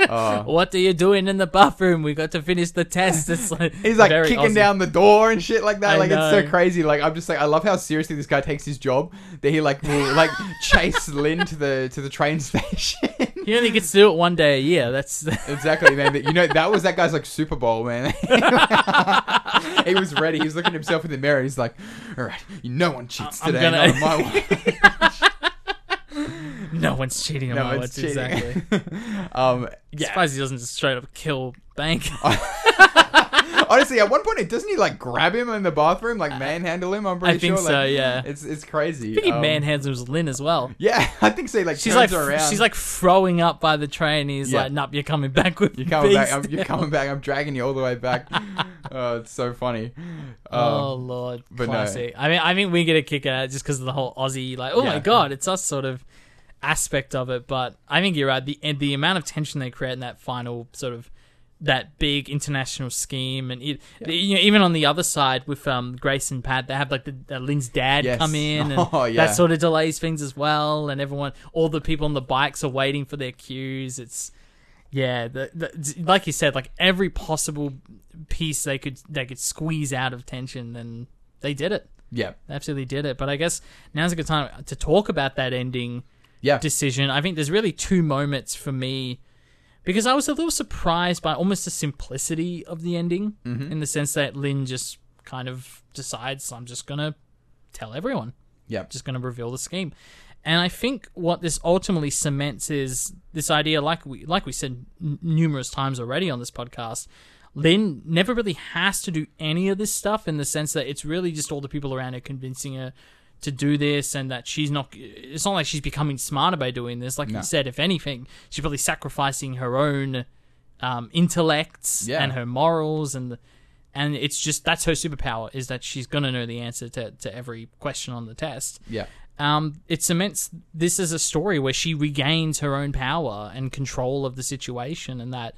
Oh. what are you doing in the bathroom? We got to finish the test. It's like He's like kicking Aussie. down the door and shit like that. I like it's so crazy. Like I'm just like I love how seriously this guy takes his job. That he like will like chase Lynn to the to the train station. He only gets to do it one day a year. That's exactly, man. But, you know that was that guy's like Super Bowl, man. he was ready. He was looking at himself in the mirror. He's like, all right, no one cheats I'm today. gonna- Not on my watch. no one's cheating on no my watch. cheating. Exactly. um, I'm yeah. surprised he doesn't just straight up kill Bank. Honestly, at one point, doesn't he like grab him in the bathroom, like manhandle him? I'm pretty I think sure. so, Like, yeah. It's it's crazy. I think he Um, manhandles Lynn as well. Yeah, I think so. He, Like She's like around. she's like throwing up by the train. He's Yeah. like, "Nope, you're coming back with You're coming back. I'm, you're coming back. I'm dragging you all the way back. oh, it's so funny. oh Um, lord, but no. I mean, I think we get a kick out of it just because of the whole Aussie, like, oh my god, it's us sort of aspect of it. But I think you're right. The the amount of tension they create in that final sort of that big international scheme, and it, you know, even on the other side with um, Grace and Pat, they have like the, uh, Lynn's dad Yes. come in, and Oh, yeah. that sort of delays things as well. And everyone, all the people on the bikes are waiting for their cues. It's yeah, the, the, like you said, like every possible piece they could they could squeeze out of tension, and they did it. yeah, They absolutely did it. But I guess now's a good time to talk about that ending yeah, decision. I think there's really two moments for me because I was a little surprised by almost the simplicity of the ending Mm-hmm. in the sense that Lynn just kind of decides I'm just gonna tell everyone yeah, just going to reveal the scheme. And I think what this ultimately cements is this idea, like we like we said n- numerous times already on this podcast. Lynn never really has to do any of this stuff in the sense that it's really just all the people around her convincing her to do this, and that she's not. It's not like she's becoming smarter by doing this. Like No. you said, if anything, she's probably sacrificing her own um, intellects Yeah. and her morals and. And it's just that's her superpower is that she's gonna know the answer to, to every question on the test yeah, um, it cements this as a story where she regains her own power and control of the situation, and that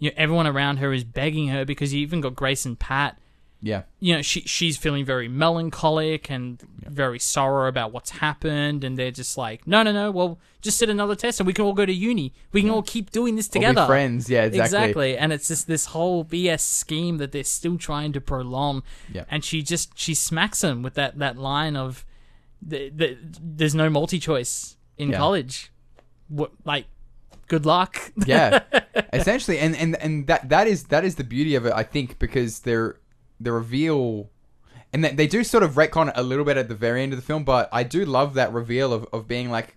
you know everyone around her is begging her because you even got Grace and Pat. Yeah, You know, she she's feeling very melancholic and very sorrow about what's happened, and they're just like, no, no, no. Well, just sit another test, and we can all go to uni. We can all keep doing this together. friends. Yeah, exactly. Exactly, and it's just this whole BS scheme that they're still trying to prolong. Yeah. And she just she smacks him with that that line of, the, the, "There's no multi choice in Yeah. college." What like, good luck. yeah essentially and and and that that is that is the beauty of it i think because they're the reveal and they, they do sort of retcon it a little bit at the very end of the film but i do love that reveal of, of being like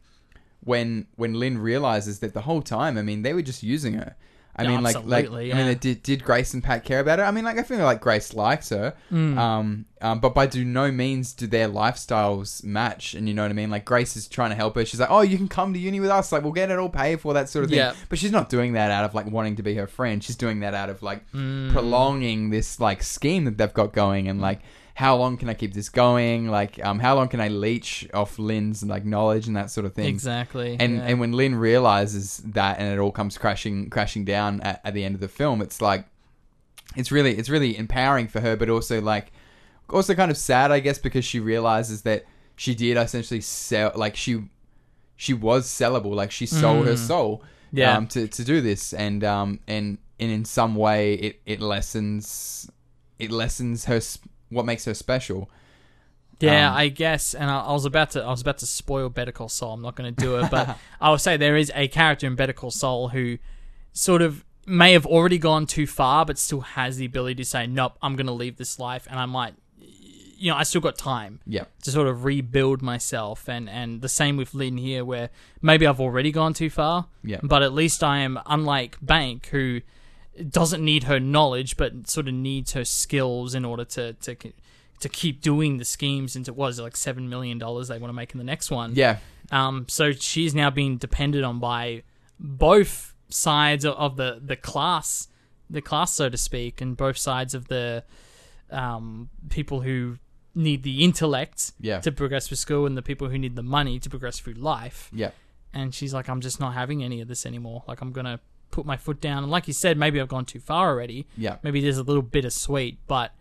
when when lynn realizes that the whole time i mean they were just using her I mean, like, like, absolutely, I mean, did did Grace and Pat care about her? I mean, like, I feel like Grace likes her, Hmm. um, um, but by do no means do their lifestyles match. And you know what I mean? Like Grace is trying to help her. She's like, "Oh, you can come to uni with us. Like, we'll get it all paid for that sort of thing." Yeah. But she's not doing that out of like wanting to be her friend. She's doing that out of like Mm. prolonging this like scheme that they've got going and like. How long can I keep this going? Like, um, how long can I leech off Lynn's like knowledge and that sort of thing? Exactly. and yeah. and when Lynn realizes that and it all comes crashing crashing down at, at the end of the film, it's like it's really it's really empowering for her, but also like also kind of sad, I guess, because she realizes that she did essentially sell like she she was sellable, like she sold her soul Yeah. um, to to do this, and um and and in some way it it lessens it lessens her sp- what makes her special. Yeah, Um, I guess, and I, I was about to I was about to spoil Better Call Saul. I'm not going to do it, but I will say there is a character in Better Call Saul who sort of may have already gone too far, but still has the ability to say, "Nope, I'm going to leave this life, and I might, you know, I still got time Yeah, to sort of rebuild myself." And and the same with Lynn here, where maybe I've already gone too far, Yeah. but at least I am unlike Bank, who doesn't need her knowledge, but sort of needs her skills in order to to to keep doing the schemes is it like seven million dollars they want to make in the next one. yeah, Um. So she's now being depended on by both sides of- of the the class, the class so to speak, and both sides of the um people who need the intellect Yeah. to progress through school and the people who need the money to progress through life yeah. and she's like, I'm just not having any of this anymore. Like, I'm gonna put my foot down. And like you said, maybe I've gone too far already. Yeah. Maybe there's a little bittersweet, but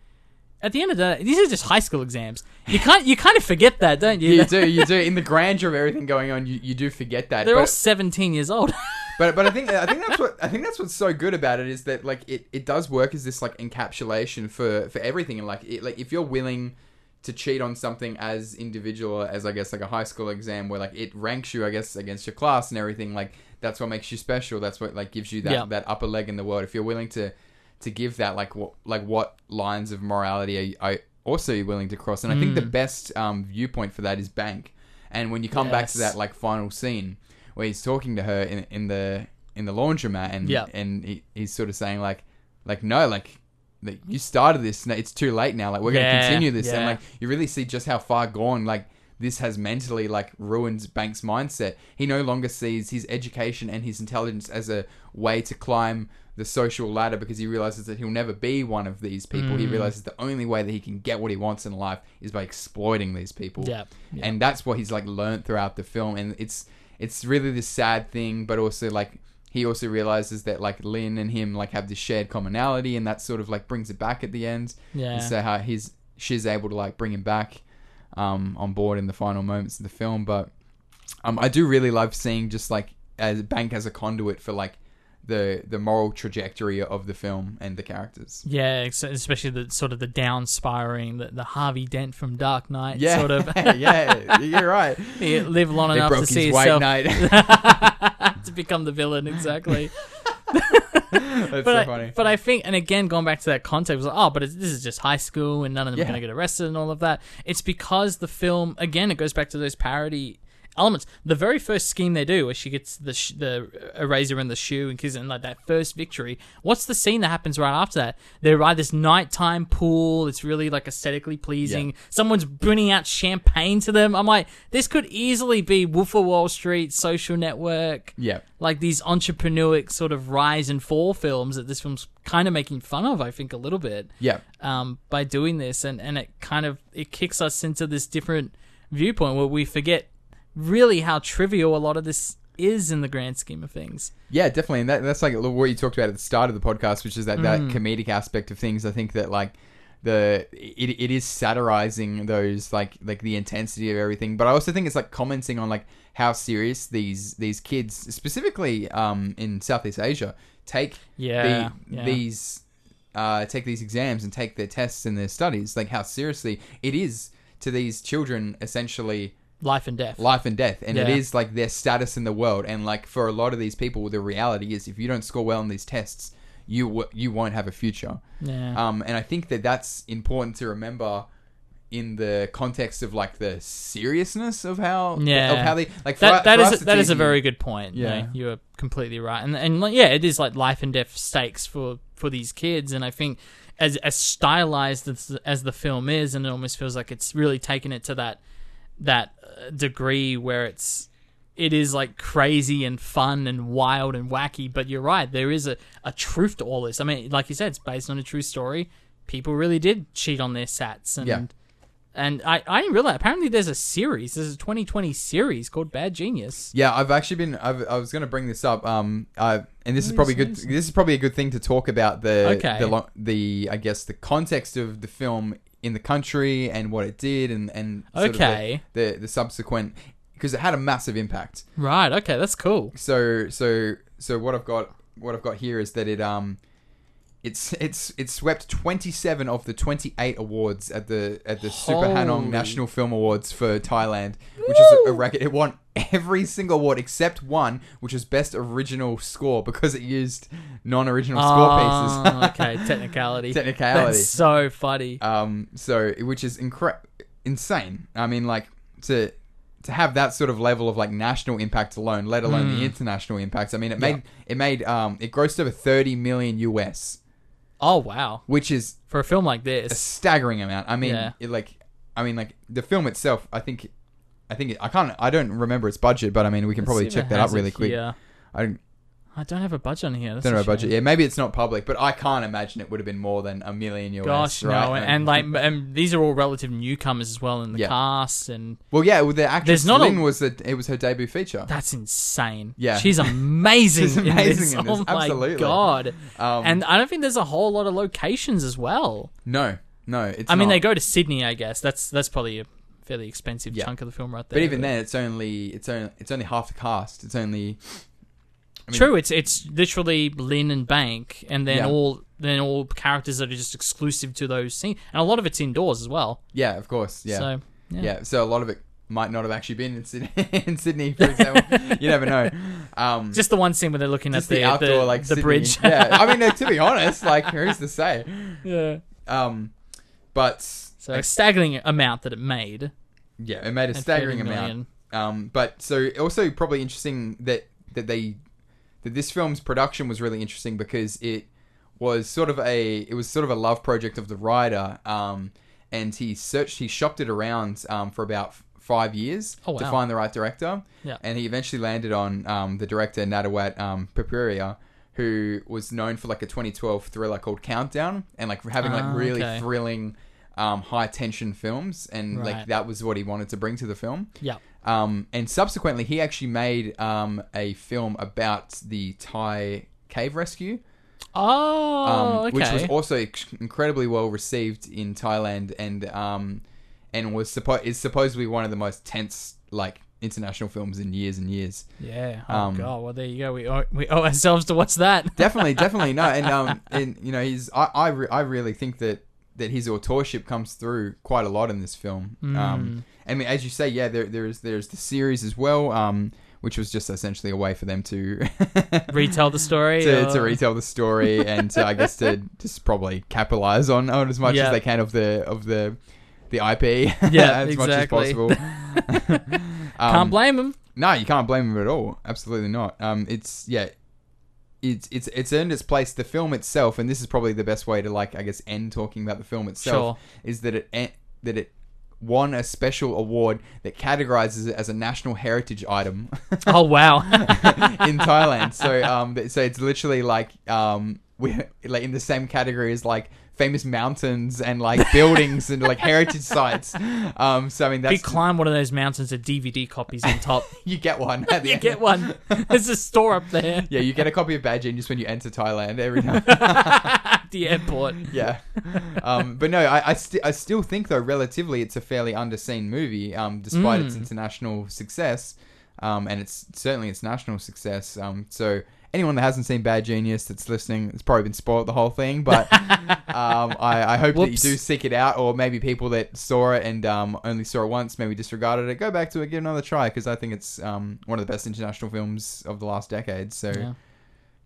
at the end of the day, these are just high school exams. You can't, you kind of forget that, don't you? you do, you do. In the grandeur of everything going on, you, you do forget that. They're but, all 17 years old. but but I think I think that's what I think that's what's so good about it is that like it, it does work as this like encapsulation for for everything and like it, like if you're willing to cheat on something as individual as I guess like a high school exam where like it ranks you I guess against your class and everything like that's what makes you special. That's what like gives you that Yeah. that upper leg in the world. If you're willing to to give that like what like what lines of morality are, you, are also you willing to cross? And I think the Mm. best um, viewpoint for that is Bank. And when you come back to that like final scene where he's talking to her in, in the in the laundromat and Yeah. and he, he's sort of saying like like no like that you started this it's too late now. Like we're going to continue this. And like you really see just how far gone like this has mentally like ruined Bank's mindset. He no longer sees his education and his intelligence as a way to climb the social ladder because he realizes that he'll never be one of these people. Mm. He realizes the only way that he can get what he wants in life is by exploiting these people. Yeah, yeah. And that's what he's like learned throughout the film and it's it's really this sad thing but also like he also realizes that like Lynn and him like have this shared commonality and that sort of like brings it back at the end. Yeah. And so how he's she's able to like bring him back um, on board in the final moments of the film. But um, I do really love seeing just like as Bank as a conduit for like the the moral trajectory of the film and the characters. yeah, especially the sort of the down spiraling, the, the Harvey Dent from Dark Knight, Yeah, sort of. yeah, you're right. You live long They enough to see yourself knight. to become the villain, exactly. That's but so I, funny. but I think, and again, going back to that context, was like, oh, but this is just high school, and none of them Yeah. are going to get arrested and all of that. It's because the film, again, it goes back to those parody elements. The very first scheme they do, where she gets the sh- the eraser in the shoe and kisses, and like that first victory. What's the scene that happens right after that? They're by this nighttime pool. It's really like aesthetically pleasing. Yeah. Someone's bringing out champagne to them. I'm like, this could easily be Wolf of Wall Street, Social Network yeah, like these entrepreneuric sort of rise and fall films that this film's kind of making fun of i think a little bit yeah, um, by doing this and, and it kind of it kicks us into this different viewpoint where we forget really how trivial a lot of this is in the grand scheme of things yeah, definitely. And that, that's like what you talked about at the start of the podcast, which is that that comedic aspect of things. I think that like the it, it is satirizing those like like the intensity of everything but i also think it's like commenting on like how serious these these kids specifically um in southeast asia take Yeah, the, yeah. these uh take these exams and take their tests and their studies like how seriously it is to these children essentially life and death life and death and it Yeah. is like their status in the world and like for a lot of these people the reality is if you don't score well in these tests you w- you won't have a future yeah um, and I think that that's important to remember in the context of like the seriousness of how Yeah. of how they like that for, that for is us, a, it's that is a easy. very good point. Yeah. Yeah, you are completely right, and and like, yeah, it is like life and death stakes for for these kids, and I think as as stylized as, as the film is, and it almost feels like it's really taken it to that that uh, degree where it's it is like crazy and fun and wild and wacky. But you're right, there is a a truth to all this. I mean, like you said, it's based on a true story. People really did cheat on their sats, and Yeah. and I I didn't realize apparently there's a series. There's a 2020 series called Bad Genius. Yeah, I've actually been. I've, I was going to bring this up. Um, I, and this is probably good. this? This is probably a good thing to talk about the Okay. the lo- the I guess the context of the film in the country and what it did and and sort of the- Okay. the, the subsequent because it had a massive impact. Right. Okay, that's cool. So so so what I've got what I've got here is that it um it's it's it swept 27 of the 28 awards at the at the Suphannahong National Film Awards for Thailand, which is a, record. It won every single award except one, which was best original score because it used non-original score Oh, pieces. okay, technicality. Technicality. That's so funny. um, so which is incre- insane. I mean, like to to have that sort of level of like national impact alone, let alone the international impact. I mean, it made it made um it grossed over 30 million US, oh wow. which is For a film like this a this. staggering amount. I mean, Yeah. it, like I mean, like the film itself. I think I think it, I can't. I don't remember its budget, but I mean, we can probably check that up really quick. here. I don't, I don't have a budget on here. That's don't know a budget. shame. Yeah, maybe it's not public, but I can't imagine it would have been more than a million US. Gosh, right? no, and, and like, and these are all relative newcomers as well in the Yeah. cast, and well, yeah, well, the actress There's not a- Lynn was the, it was her debut feature. that's insane. Yeah. she's amazing. She's in amazing this. in this, Oh my god! Um, and I don't think there's a whole lot of locations as well. no, no, it's. I mean, not. they go to Sydney, I guess. That's that's probably a fairly expensive Yeah. chunk of the film right there. But even then, it's only it's only it's only half the cast. It's only I mean- True, it's it's literally Lynn and Bank, and then Yeah. all then all characters that are just exclusive to those scenes, and a lot of it's indoors as well. yeah, of course, yeah. So yeah, Yeah, so a lot of it might not have actually been in Sydney, in Sydney for example. you never know. Um, just the one scene where they're looking just at the the outdoor, like the Sydney- bridge. yeah, I mean, to be honest, like who's to say? yeah. Um, but So a staggering amount that it made. yeah, it made a staggering 30 amount. million. Um, but so also probably interesting that that they that this film's production was really interesting because it was sort of a it was sort of a love project of the writer. Um, and he searched, he shopped it around um, for about f- five years Oh, to find the right director. Yeah. And he eventually landed on um, the director Nattawut um, Poonpiriya, who was known for like a 2012 thriller called Countdown, and like having Ah, like really okay. thrilling, um, high tension films, and like that was what he wanted to bring to the film. Yeah. Um, and subsequently, he actually made um, a film about the Thai cave rescue, Oh, um, okay. which was also incredibly well received in Thailand, and um, and was suppo- is supposedly one of the most tense like international films in years and years. yeah. Oh um, god. Well, there you go. We owe, we owe ourselves to watch that. Definitely, definitely no, and um, and you know, he's I I, re- I really think that that his authorship comes through quite a lot in this film. Mm. Um, I mean, as you say, yeah, there there's there's the series as well. Um, which was just essentially a way for them to Retell the story. to, or- to retell the story and to, I guess to just probably capitalize on, on as much Yeah. as they can of the of the the IP Yeah, as much as possible. Can't Um, blame him. no, you can't blame him at all. Absolutely not. Um, it's yeah, it's it's it's earned its place. The film itself, and this is probably the best way to like I guess end talking about the film itself, is that it en- that it won a special award that categorizes it as a national heritage item Oh wow. in Thailand. So um, so it's literally like um, we like in the same category as like famous mountains and like buildings and like heritage sites. Um, so I mean if you climb one of those mountains, a DVD copies on top. you get one. At the you end. get one. There's a store up there Yeah, you get a copy of Bad Genius when you enter Thailand every time. at the airport. yeah. Um, but no, I I, sti- I still think though relatively it's a fairly underseen movie, um, despite its Mm. international success, um, and it's certainly its national success. Um, so anyone that hasn't seen Bad Genius that's listening, it's probably been spoiled the whole thing. But um, I, I hope that you do seek it out, or maybe people that saw it and um, only saw it once, maybe disregarded it, go back to it, give it another try because I think it's um, one of the best international films of the last decade. So Yeah,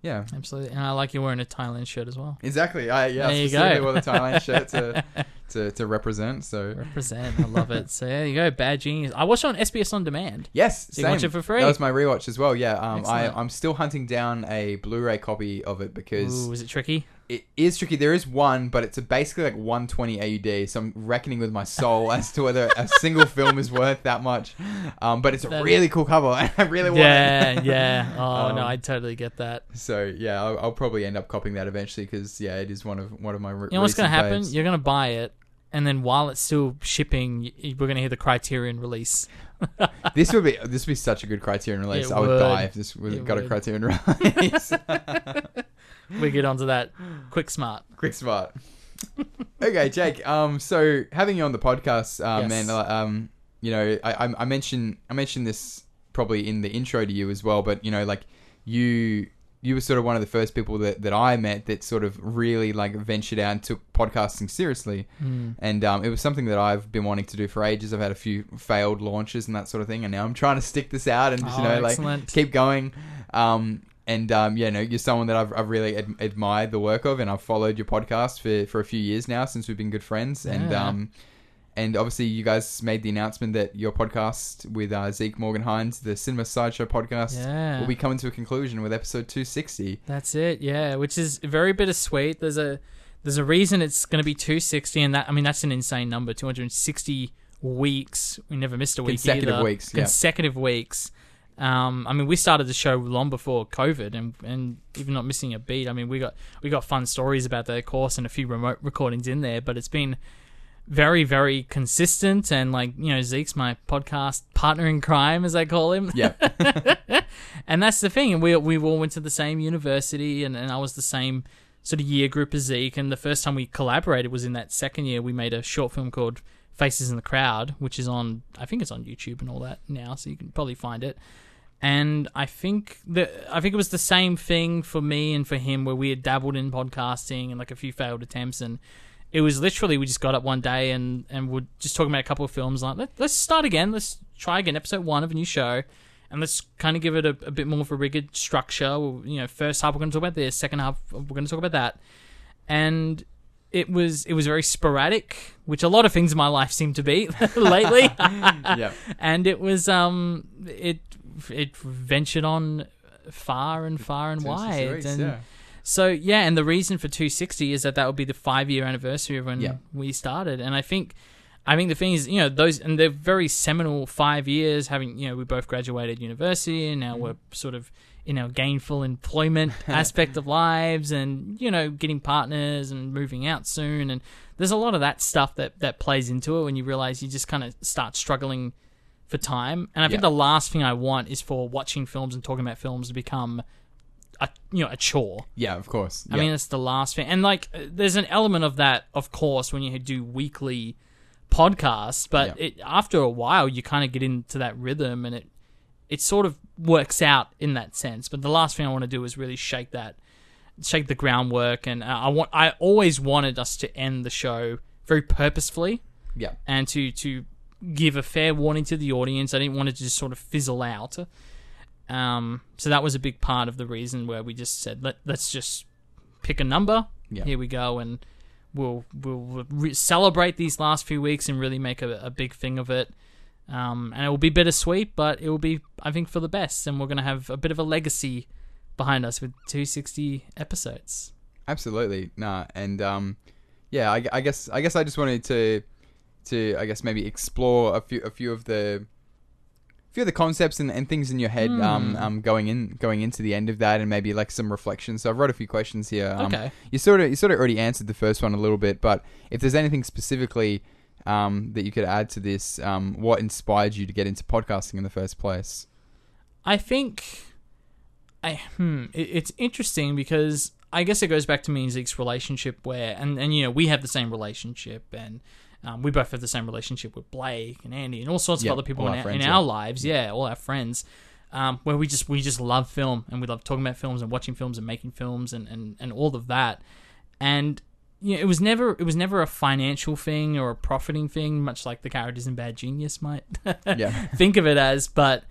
yeah. absolutely. And I like you wearing a Thailand shirt as well. Exactly. I yeah, There you go. wore the Thailand shirt to to, to represent. So Represent. I love it. So there you go. Bad Genius. I watched it on SBS on demand. yes, So you watch it for free? That was my rewatch as well. Yeah, um, I Excellent. I'm still hunting down a Blu-ray copy of it because Ooh, is it tricky? it is tricky. There is one, but it's a basically like 120 AUD. So I'm reckoning with my soul as to whether a single film is worth that much. Um, but it's a That- really cool cover, and I really want Yeah, it. yeah. Oh Um, no, I totally get that. So yeah, I'll, I'll probably end up copying that eventually because yeah, it is one of one of my. Re- You know what's going gonna to happen? You're gonna buy it, and then while it's still shipping, y- we're gonna hear the Criterion release. This would be this would be such a good Criterion release. It I would, would. die if this would It got a would. Criterion release. We get onto that quick smart. Quick smart. okay, Jake. Um, so having you on the podcast, um, Yes. and uh, um, you know, I, I I mentioned I mentioned this probably in the intro to you as well, but you know, like you you were sort of one of the first people that, that I met that sort of really like ventured out and took podcasting seriously, and um, it was something that I've been wanting to do for ages. I've had a few failed launches and that sort of thing, and now I'm trying to stick this out and just, you Oh, know like keep going. Um, and um, yeah, no, you're someone that I've, I've really ad- admired the work of, and I've followed your podcast for, for a few years now since we've been good friends. And um, and obviously, you guys made the announcement that your podcast with uh, Zeke Morgan Hines, the Cinema Sideshow podcast, Yeah. will be coming to a conclusion with episode 260. That's it, yeah. Which is very bittersweet. There's a there's a reason it's going to be 260, and that I mean that's an insane number. 260 weeks. We never missed a week. Consecutive either. weeks, yeah. Consecutive weeks. Um, I mean, we started the show long before COVID, and and even not missing a beat. I mean, we got we got fun stories about of course, and a few remote recordings in there. But it's been very very consistent, and like you know, Zeke's my podcast partner in crime, as I call him. Yeah. and that's the thing. And we we all went to the same university, and, and I was the same sort of year group as Zeke. And the first time we collaborated was in that second year. We made a short film called Faces in the Crowd, which is on I think it's on YouTube and all that now, so you can probably find it. And I think that I think it was the same thing for me and for him, where we had dabbled in podcasting and like a few failed attempts, and it was literally we just got up one day and and we're just talking about a couple of films like Let, let's start again. Let's try again episode one of a new show. And let's kind of give it a, a bit more of a rigid structure. We'll- you know first half we're going to talk about this second half we're going to talk about that. And it was it was very sporadic which a lot of things in my life seem to be lately. Yeah. and it was um it it ventured on far and far and 260 wide. and yeah. So yeah, and the reason for 260 is that that would be the five year anniversary of when Yeah. we started, and I think, I think the thing is, you know, those and they're very seminal five years. Having you know, we both graduated university, and now mm-hmm. we're sort of in our gainful employment aspect of lives, and you know, getting partners and moving out soon, and there's a lot of that stuff that that plays into it when you realize you just kind of start struggling for time. And I think Yeah. the last thing I want is for watching films and talking about films to become a you know a chore. Yeah, of course. I Yeah. mean, it's the last thing. And like, there's an element of that, of course, when you do weekly podcasts. But Yeah. it, after a while, you kind of get into that rhythm, and it it sort of works out in that sense. But the last thing I want to do is really shake that, shake the groundwork. And uh, I want, I always wanted us to end the show very purposefully yeah. and to to give a fair warning to the audience. I didn't want it to just sort of fizzle out. Um, so that was a big part of the reason where we just said let let's just pick a number. Yeah. Here we go, and we'll we'll re- celebrate these last few weeks and really make a, a big thing of it. Um, and it will be bittersweet, but it will be I think for the best, and we're gonna have a bit of a legacy behind us with 260 episodes. Absolutely, nah, and um, yeah, I, I guess I guess I just wanted to to I guess maybe explore a few a few of the few of the concepts and, and things in your head um, Hmm. um going in going into the end of that and maybe like some reflections. So I've wrote a few questions here. Um, Okay. You sort of you sort of already answered the first one a little bit, but if there's anything specifically um, that you could add to this, um, what inspired you to get into podcasting in the first place? I think I hmm it, it's interesting because I guess it goes back to me and Zeke's relationship where and and you know we have the same relationship and um, we both have the same relationship with Blake and Andy and all sorts Yeah, of other people in, our our, friends, in yeah. lives yeah all our friends um, where we just we just love film and we love talking about films and watching films and making films and and, and all of that and you know, it was never it was never a financial thing or a profiting thing, much like the characters in Bad Genius might Yeah. think of it as. But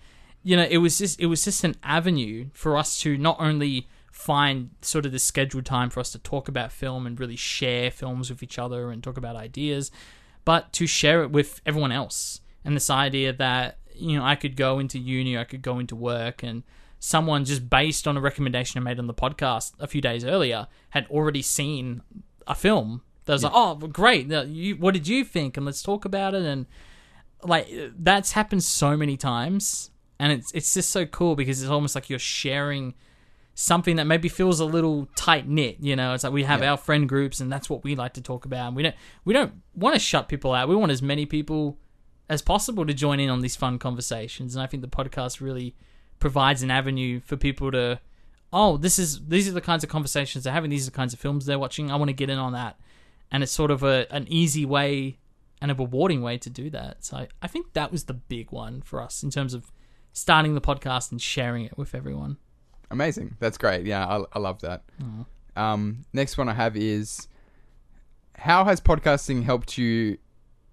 you know, it was just it was just an avenue for us to not only find sort of the scheduled time for us to talk about film and really share films with each other and talk about ideas, but to share it with everyone else. And this idea that, you know, I could go into uni, I could go into work, and someone just based on a recommendation I made on the podcast a few days earlier had already seen a film. That was like, oh, great. Now, You, what did you think? And let's talk about it. And like that's happened so many times, and it's it's just so cool because it's almost like you're sharing something that maybe feels a little tight knit. You know, it's like we have Yeah. our friend groups, and that's what we like to talk about. And we don't we don't want to shut people out. We want as many people as possible to join in on these fun conversations. And I think the podcast really provides an avenue for people to, oh, this is these are the kinds of conversations they're having. These are the kinds of films they're watching. I want to get in on that, and it's sort of a an easy way and a rewarding way to do that. So I, I think that was the big one for us in terms of starting the podcast and sharing it with everyone. Amazing. That's great. Yeah, I, I love that. Um, next one I have is how has podcasting helped you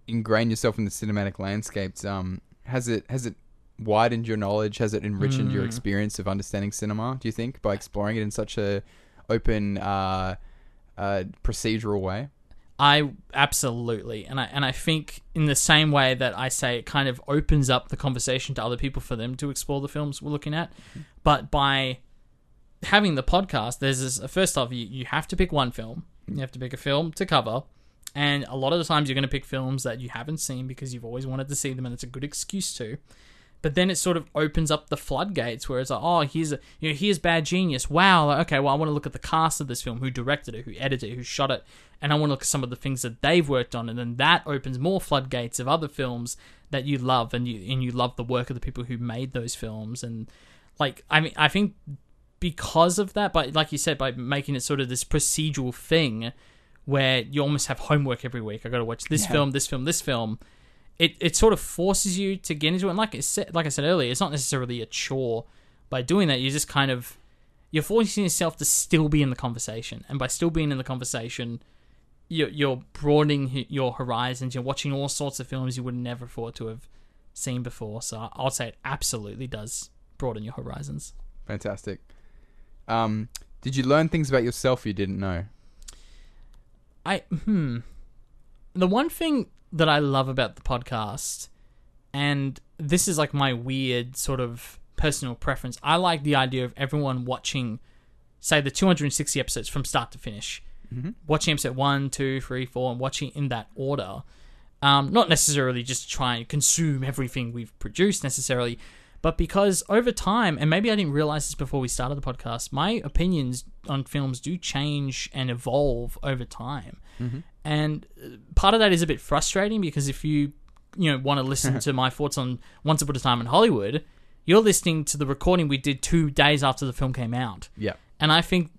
ingrain yourself in the cinematic landscapes? Um, has it has it widened your knowledge? Has it enriched your experience of understanding cinema? Do you think by exploring it in such a open, uh, uh, procedural way? I absolutely, and I and I think in the same way that I say it kind of opens up the conversation to other people for them to explore the films we're looking at, but by having the podcast, there's this. First off, you, you have to pick one film. You have to pick a film to cover, and a lot of the times you're going to pick films that you haven't seen because you've always wanted to see them, and it's a good excuse to. But then it sort of opens up the floodgates where it's like, oh, here's a you know, here's Bad Genius. Wow, okay, well, I want to look at the cast of this film, who directed it, who edited it, who shot it, and I want to look at some of the things that they've worked on, and then that opens more floodgates of other films that you love, and you and you love the work of the people who made those films, and like, I mean, I think because of that, but like you said, by making it sort of this procedural thing where you almost have homework every week. I got to watch this Yeah. film, this film, this film. It it sort of forces you to get into it. And like I said, like I said earlier, it's not necessarily a chore. By doing that, you're just kind of you're forcing yourself to still be in the conversation, and by still being in the conversation, you're you're broadening your horizons. You're watching all sorts of films you would never thought to have seen before. So I'll say it absolutely does broaden your horizons. Fantastic. Um, did you learn things about yourself you didn't know? I hmm. The one thing that I love about the podcast, and this is like my weird sort of personal preference. I like the idea of everyone watching, say, the 260 episodes from start to finish, watching episode one, two, three, four, and watching in that order. Um, not necessarily just try and consume everything we've produced necessarily, but because over time, and maybe I didn't realize this before we started the podcast, my opinions on films do change and evolve over time. And uh, part of that is a bit frustrating because if you, you know, want to listen to my thoughts on Once Upon a Time in Hollywood, you're listening to the recording we did two days after the film came out. Yeah. And I think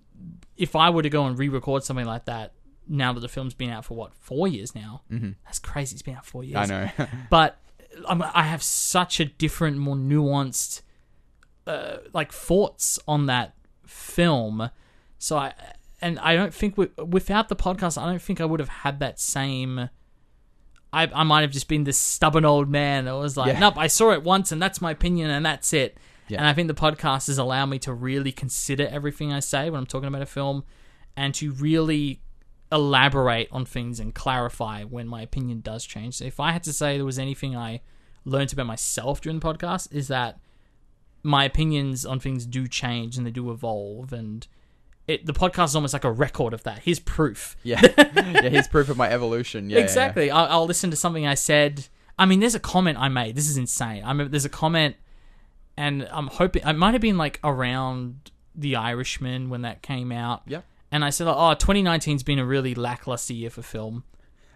if I were to go and re-record something like that, now that the film's been out for what four years now, mm-hmm. that's crazy. It's been out four years. I know. but I'm, I have such a different, more nuanced, uh, like thoughts on that film. So I, and I don't think wi- without the podcast, I don't think I would have had that same. I, I might have just been this stubborn old man that was like, Yeah. nope, I saw it once and that's my opinion and that's it. Yeah. And I think the podcast has allowed me to really consider everything I say when I'm talking about a film and to really elaborate on things and clarify when my opinion does change. So if I had to say there was anything I learned about myself during the podcast is that my opinions on things do change and they do evolve and it the podcast is almost like a record of that. Here's proof. yeah. yeah. Here's proof of my evolution. Yeah. yeah, yeah. exactly. I'll, I'll listen to something I said. I mean, there's a comment I made. This is insane. I remember there's a comment, and I'm hoping it might have been like around The Irishman when that came out. Yep. And I said, "Oh, 2019's been a really lackluster year for film."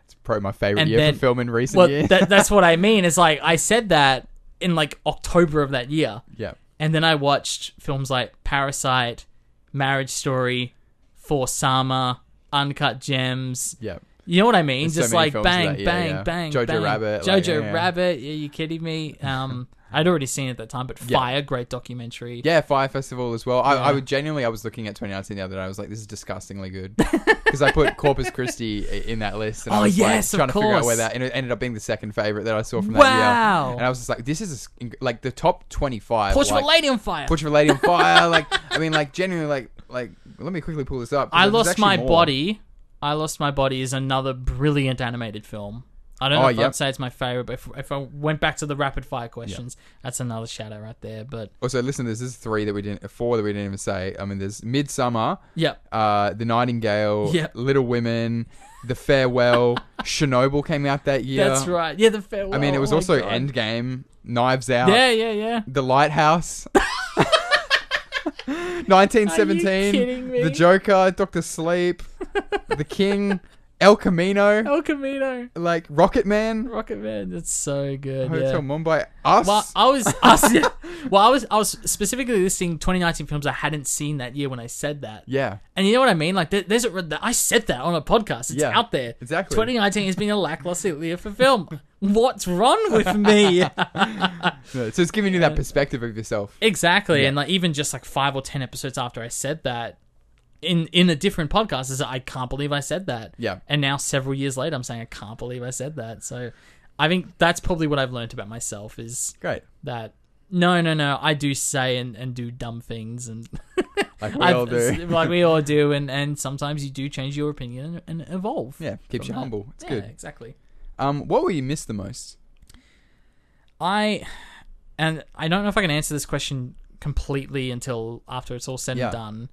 It's probably my favorite And year then- for film in recent Well, years. that, that's what I mean. It's like I said that in like October of that year, yeah. and then I watched films like Parasite, Marriage Story, For Summer, Uncut Gems. Yeah. You know what I mean? There's so Just many like bang, year, bang, yeah. bang, Jojo bang. Rabbit, Jojo like, yeah, yeah. Rabbit. Are you kidding me? Um, I'd already seen it at that time, but Yeah. Fire, great documentary. Yeah, Fire Festival as well. I, Yeah. I would genuinely, I was looking at 2019 the other day. I was like, this is disgustingly good because I put Corpus Christi i- in that list. And I Oh, was yes, like, trying to figure out course. where that, and it ended up being the second favorite that I saw from that Wow. year. And I was just like, this is a s- like the top 25. Portrait like, Lady on Fire. Portrait of a Lady on Fire. like, I mean, like genuinely, like like let me quickly pull this up. 'cause I there's lost actually my more. body. I lost my body is another brilliant animated film. I don't know Oh, if yep. I'd say it's my favorite, but if, if I went back to the rapid fire questions, that's another shadow right there. But Also, listen, this is three that we didn't, four that we didn't even say. I mean, there's Midsommar, yeah, uh, The Nightingale, Yeah. Little Women, The Farewell, Chernobyl came out that year. that's right. Yeah, the farewell. I mean, it was oh also God. Endgame, Knives Out, Yeah, yeah, yeah. The Lighthouse, 1917, Are you kidding me? The Joker, Doctor Sleep, The King, El Camino, El Camino, like Rocket Man, Rocket Man. That's so good. Hotel yeah. Mumbai, Us. Well, I was, was yeah. well, I was, I was specifically listing 2019 films I hadn't seen that year when I said that. yeah, And you know what I mean? Like, there, there's a, I said that on a podcast. It's Yeah, out there. exactly. 2019 has been a lackluster year for film. What's wrong with me? So it's giving you that perspective of yourself. exactly. Yeah. And like, even just like five or ten episodes after I said that, in in a different podcast, is I can't believe I said that. Yeah. And now several years later, I'm saying I can't believe I said that. So, I think that's probably what I've learned about myself is Great. that. No, no, no. I do say and, and do dumb things, and Like we all do. like we all do, and, and sometimes you do change your opinion and, and evolve. Yeah, keeps you that. humble. It's Yeah, good. Exactly. Um, what will you miss the most? I and I don't know if I can answer this question completely until after it's all said Yeah. and done.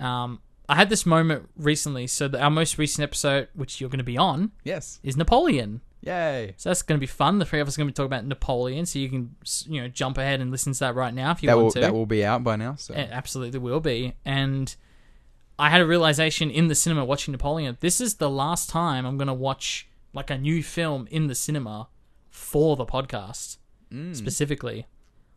Um, I had this moment recently. So the, our most recent episode, which you're going to be on, Yes. is Napoleon. Yay. So that's going to be fun. The three of us are going to be talking about Napoleon. So you can you know jump ahead and listen to that right now if you That want will to. that will be out by now. So It absolutely will be. And I had a realization in the cinema watching Napoleon. This is the last time I'm going to watch like a new film in the cinema for the podcast Mm. specifically.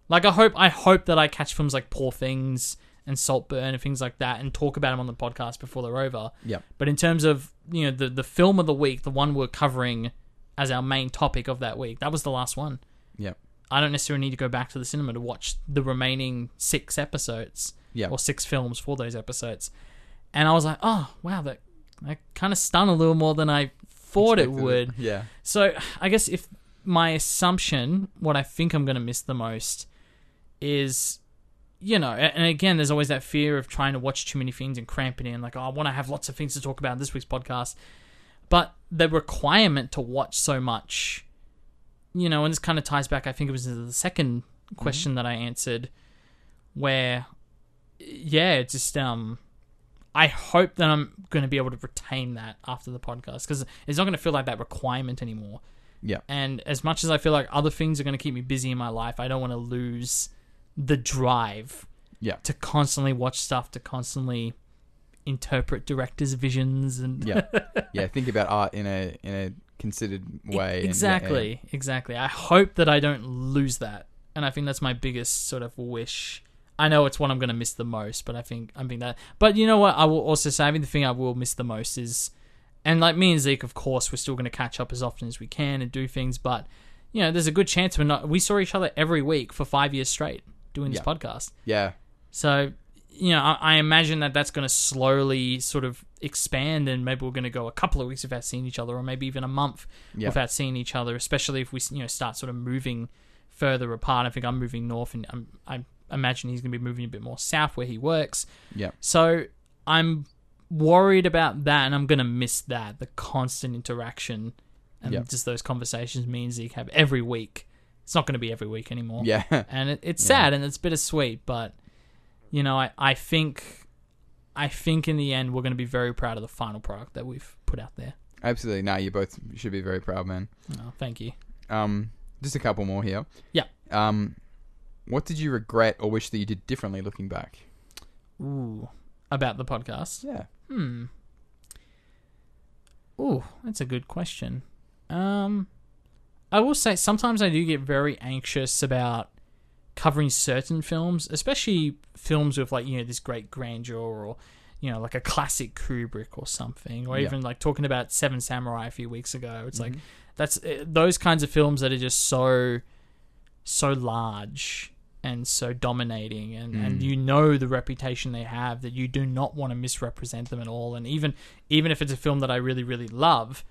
Like I hope I hope that I catch films like Poor Things and Saltburn and things like that and talk about them on the podcast before they're over. Yeah. But in terms of you know the the film of the week, the one we're covering as our main topic of that week, that was the last one. Yeah. I don't necessarily need to go back to the cinema to watch the remaining six episodes Yep. or six films for those episodes. And I was like, oh wow, that that kind of stung a little more than I thought it Expected would. Yeah. So I guess if my assumption, what I think I'm going to miss the most, is, you know, and again, there's always that fear of trying to watch too many things and cramping in. Like, oh, I want to have lots of things to talk about in this week's podcast, but the requirement to watch so much, you know, and this kind of ties back. I think it was the second question that I answered, where, yeah, it's just um. I hope that I'm going to be able to retain that after the podcast because it's not going to feel like that requirement anymore. Yeah. And as much as I feel like other things are going to keep me busy in my life, I don't want to lose the drive Yeah. to constantly watch stuff, to constantly interpret directors' visions and Yeah. yeah. Think about art in a in a considered way. and- yeah, exactly, exactly. I hope that I don't lose that, and I think that's my biggest sort of wish. I know it's what I'm going to miss the most, but I think I'm being that. But you know what? I will also say, I think the thing I will miss the most is, and like me and Zeke, of course, we're still going to catch up as often as we can and do things. But you know, there's a good chance we're not. We saw each other every week for five years straight doing this Yeah. podcast. Yeah. So, you know, I, I imagine that that's going to slowly sort of expand, and maybe we're going to go a couple of weeks without seeing each other, or maybe even a month Yeah. without seeing each other. Especially if we, you know, start sort of moving further apart. I think I'm moving north, and I'm, I imagine he's going to be moving a bit more south where he works. Yeah. So I'm worried about that, and I'm going to miss that the constant interaction and Yeah. just those conversations me and Zeke have every week. It's not going to be every week anymore Yeah. and it, it's Yeah. sad and it's bittersweet but you know I, I think i think in the end we're going to be very proud of the final product that we've put out there Absolutely. No, you both should be very proud, man. oh, thank you Um, just a couple more here. Yeah. Um, what did you regret or wish that you did differently looking back? ooh about the podcast Yeah. hmm ooh that's a good question um i will say sometimes i do get very anxious about covering certain films especially films with like you know this great grandeur or you know like a classic kubrick or something or Yeah. even like talking about seven samurai a few weeks ago it's like Mhm. that's uh, those kinds of films that are just so so large and so dominating and, and Mm. you know the reputation they have that you do not want to misrepresent them at all and even even if it's a film that I really really love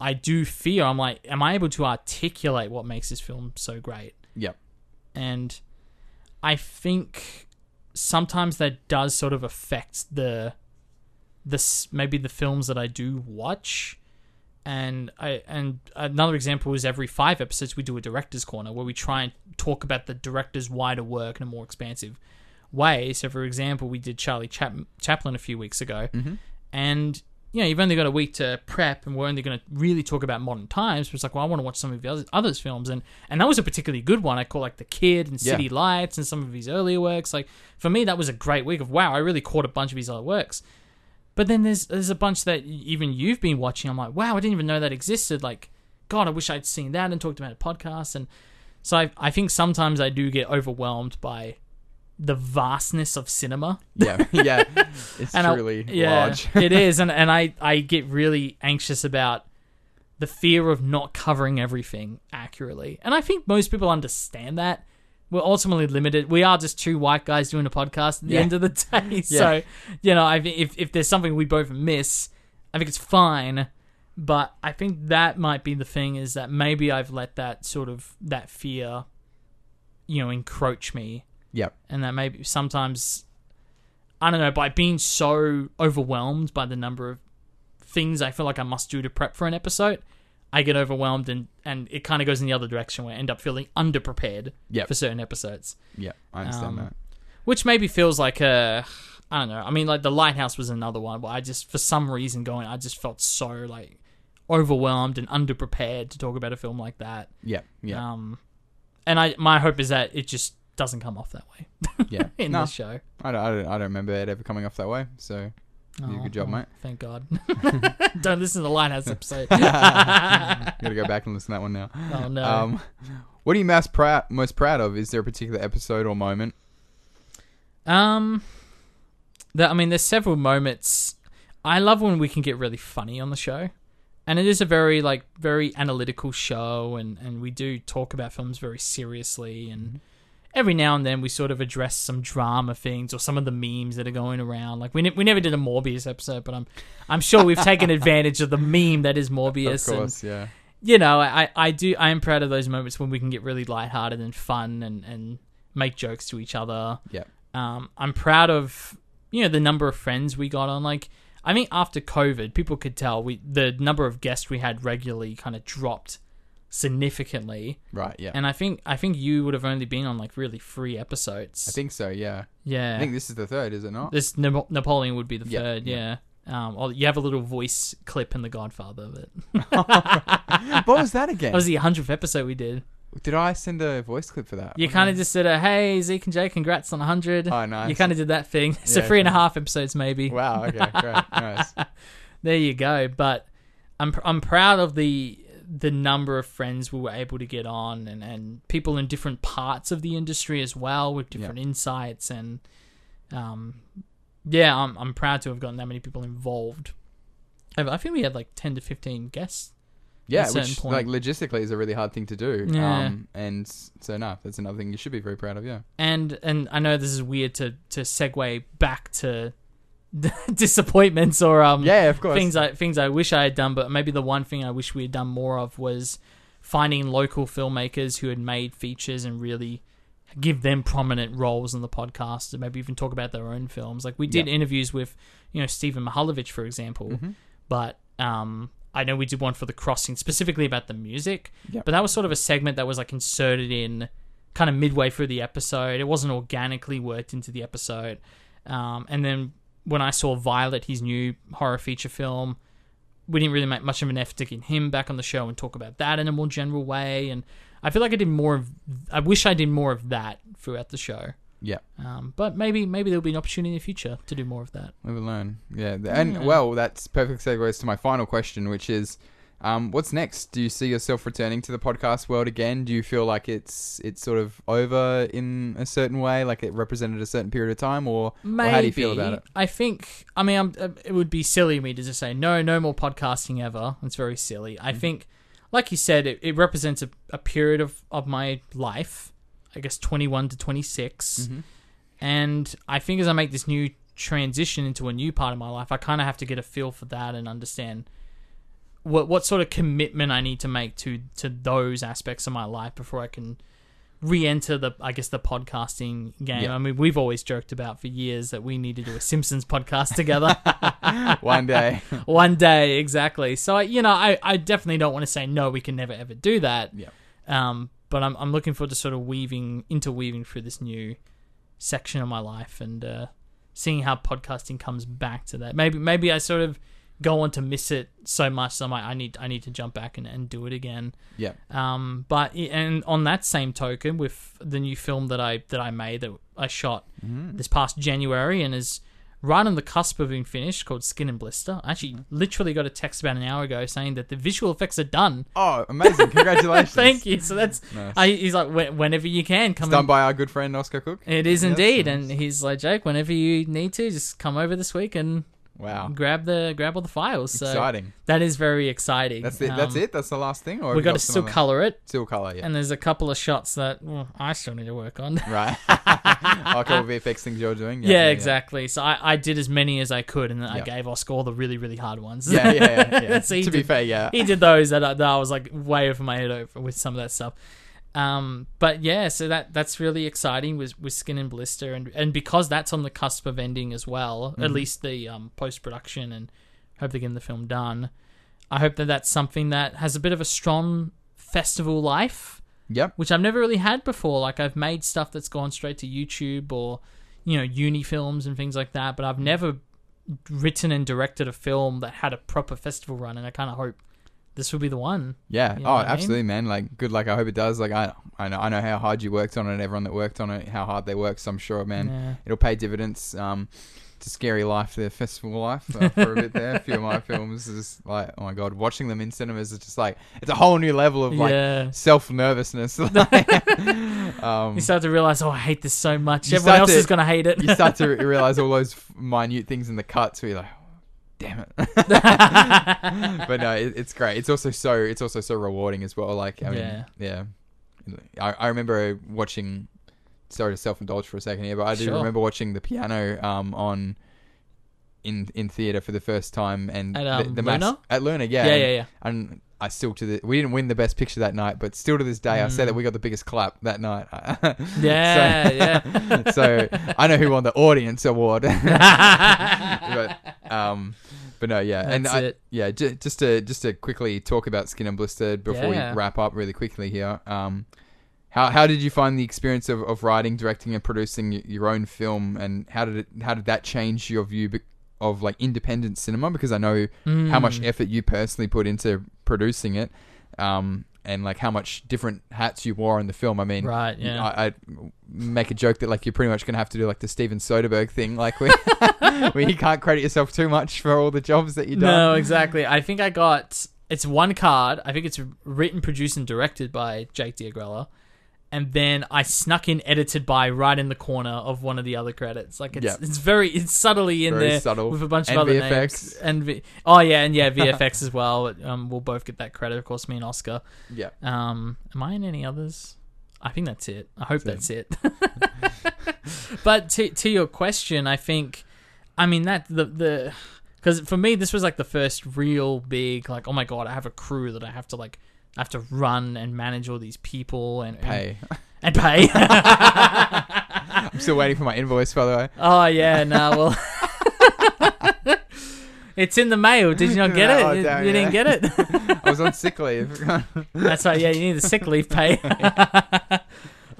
I do fear I'm like am I able to articulate what makes this film so great Yep. and I think sometimes that does sort of affect the this maybe the films that I do watch. And I and another example is every five episodes we do a director's corner where we try and talk about the director's wider work in a more expansive way. So, for example, we did Charlie Chap- Chaplin a few weeks ago, mm-hmm. and you know you've only got a week to prep, and we're only going to really talk about modern times. But it's like, well, I want to watch some of the other, others films, and and that was a particularly good one. I call like The Kid and City Yeah. Lights and some of his earlier works. Like for me, that was a great week of wow, I really caught a bunch of his other works. But then there's there's a bunch that even you've been watching. I'm like, wow, I didn't even know that existed. Like, God, I wish I'd seen that and talked about it podcast. And so I, I think sometimes I do get overwhelmed by the vastness of cinema. Yeah, yeah, it's And I- truly yeah, large. it is, and and I I get really anxious about the fear of not covering everything accurately. And I think most people understand that. We're ultimately limited. We are just two white guys doing a podcast at the Yeah. end of the day. So, you know, I if if there's something we both miss, I think it's fine. But I think that might be the thing is that maybe I've let that sort of that fear, you know, encroach me Yep. and that maybe sometimes I don't know by being so overwhelmed by the number of things I feel like I must do to prep for an episode, I get overwhelmed and and it kind of goes in the other direction where I end up feeling underprepared Yep. for certain episodes, Yeah, I understand Um, that. which maybe feels like a I don't know. I mean, like the lighthouse was another one, but I just for some reason going, I just felt so like overwhelmed and underprepared to talk about a film like that. Yeah, Yeah. Um, and I my hope is that it just doesn't come off that way yeah. in no, this show. I don't, I don't. I don't remember it ever coming off that way. So you did a good job, Oh, mate. Thank God. Don't listen to the Lighthouse episode. Gotta go back and listen to that one now. oh no. Um, what are you most proud most proud of? Is there a particular episode or moment? Um, the, I mean, there's several moments. I love when we can get really funny on the show, and it is a very like very analytical show, and and we do talk about films very seriously, and every now and then we sort of address some drama things or some of the memes that are going around. Like we ne- we never did a Morbius episode, but I'm I'm sure we've taken advantage of the meme that is Morbius. of and- course, yeah. you know, I, I do I am proud of those moments when we can get really lighthearted and fun and, and make jokes to each other. Yeah. Um, I'm proud of you know the number of friends we got on. Like I think after COVID, people could tell we the number of guests we had regularly kind of dropped significantly. Right. Yeah. And I think I think you would have only been on like really three episodes. I think so. Yeah. yeah. I think this is the third, is it not? this Nap- Napoleon would be the Yeah, third. Yeah. Um, you have a little voice clip in The Godfather, but what was that again? that was the hundredth episode we did. Did I send a voice clip for that? You kind of just said, a, "Hey, Zeke and Jay, congrats on 100." Oh, nice. You kind of did that thing. So Yeah, three and a half episodes, maybe. Wow. Okay. Great. nice. There you go. But I'm I'm proud of the the number of friends we were able to get on, and, and people in different parts of the industry as well, with different insights, and um, yeah, I'm I'm proud to have gotten that many people involved. I I think we had like 10 to 15 guests. Yeah, which point. like logistically is a really hard thing to do. Yeah. Um, and so no, that's another thing you should be very proud of. Yeah. and and I know this is weird to to segue back to disappointments or um Yeah, of course. things I things I wish I had done, but maybe the one thing I wish we had done more of was finding local filmmakers who had made features and really give them prominent roles in the podcast and maybe even talk about their own films. Like we did Yeah. interviews with, you know, Stephen Mahalovich, for example, Mhm. but um I know we did one for the crossing specifically about the music, but that was sort of a segment that was like inserted in kind of midway through the episode. It wasn't organically worked into the episode. Um, and then when I saw Violet, his new horror feature film, we didn't really make much of an effort to get him back on the show and talk about that in a more general way. And I feel like I did more of. I wish I did more of that throughout the show. Yeah. Um, but maybe maybe there'll be an opportunity in the future to do more of that. We will learn. Yeah. And Yeah. well, that's perfect segues to my final question, which is, um, what's next? Do you see yourself returning to the podcast world again? Do you feel like it's it's sort of over in a certain way, like it represented a certain period of time, or, or how do you feel about it? I think. I mean, I'm, uh, it would be silly of me to just say no, no more podcasting ever. It's very silly. Mm-hmm. I think, like you said, it, it represents a, a period of of my life. I guess 21 to 26, Mhm. and I think as I make this new transition into a new part of my life, I kind of have to get a feel for that and understand what what sort of commitment I need to make to to those aspects of my life before I can re-enter the I guess the podcasting game. Yeah. I mean, we've always joked about for years that we need to do a Simpsons podcast together. One day. One day, exactly. So I, you know, I, I definitely don't want to say no. We can never ever do that. Yeah. Um, but I'm I'm looking forward to sort of weaving interweaving through this new section of my life and uh, seeing how podcasting comes back to that. Maybe maybe I sort of go on to miss it so much. So I'm like, I need I need to jump back and, and do it again. Yeah. Um, but and on that same token, with the new film that I that I made that I shot Mm-hmm. this past January and is right on the cusp of being finished, called Skin and Blister. I actually literally got a text about an hour ago saying that the visual effects are done. Oh, amazing! Congratulations. Thank you. So that's Nice. I, he's like "Wh- whenever you can come. It's done and- by our good friend Oscar Cook. it is Yes, indeed, nice. and he's like Jake. Whenever you need to, just come over this week and Wow, grab the grab all the files. So exciting. that is very exciting. That's it. That's Um, it. That's the last thing. Or We got to still color it, Still color. Yeah. and there's a couple of shots that well, I still need to work on. right. oh, couple of VFX things you're doing. Yeah, exactly. So I, I did as many as I could, and then I gave Oscar all the really, really hard ones. Yeah, yeah, yeah. yeah. So to be did- fair, yeah. he did those that I, that I was like way over my head over with some of that stuff. Um, but yeah, so that that's really exciting with with Skin and Blister, and and because that's on the cusp of ending as well, Mm-hmm. at least the um, post production, and hope they're getting the film done. I hope that that's something that has a bit of a strong festival life Yep. which I've never really had before. Like I've made stuff that's gone straight to YouTube or you know uni films and things like that, but I've never written and directed a film that had a proper festival run, and I kind of hope this will be the one. Yeah. You know oh, I mean? absolutely, man. Like, good luck. I hope it does. Like, I, I know, I know how hard you worked on it. and Everyone that worked on it, how hard they worked. So I'm sure, man, Yeah. it'll pay dividends. Um, it's a scary life, the festival life uh, for a bit there. A few of my films is like, oh my god, watching them in cinemas is just like it's a whole new level of like yeah. self nervousness. um, You start to realize, oh, I hate this so much. Everyone else to- is gonna hate it. you start to realize all those minute things in the cuts where you're like, damn it. but no, it, it's great. It's also so it's also so rewarding as well. Like I mean, Yeah. yeah, I, I remember watching. Sorry to self indulge for a second here, but I do Sure. remember watching the piano um, on in in theater for the first time and At, the, um, the mass- Luna? at Luna, yeah, Yeah, yeah, yeah. And I still to the we didn't win the best picture that night, but still to this day, I say Mm. that we got the biggest clap that night. Yeah, So- yeah. so I know who won the audience award. but um, but no, yeah, and I, yeah, j- just to just to quickly talk about Skin and Blistered before Yeah. we wrap up really quickly here. Um, how how did you find the experience of, of writing, directing, and producing y- your own film, and how did it how did that change your view be- of like independent cinema? Because I know how much Mm. effort you personally put into producing it. Um, and like how much different hats you wore in the film. I mean, Right, yeah. I, I make a joke that like you're pretty much gonna have to do like the Steven Soderbergh thing, like where, where you can't credit yourself too much for all the jobs that you've done. No, exactly. I think I got it's one card. I think it's written, produced, and directed by Jake Diagrella. And then I snuck in edited by right in the corner of one of the other credits. Like it's Yeah. it's very it's subtly in Very there subtle. with a bunch of And other VFX. names. And v- oh yeah, and yeah, VFX as well. Um, we'll both get that credit, of course. Me and Oscar. Yeah, Um, am I in any others? I think that's it. I hope That's that's it. but to to your question, I think, I mean that the the because for me this was like the first real big like oh my god I have a crew that I have to like I have to run and manage all these people and pay. and, and pay. I'm still waiting for my invoice, by the way. oh yeah, no well. It's in the mail. Did you not get it? Oh, you damn, you yeah. didn't get it. I was on sick leave. That's right. Yeah, you need the sick leave pay.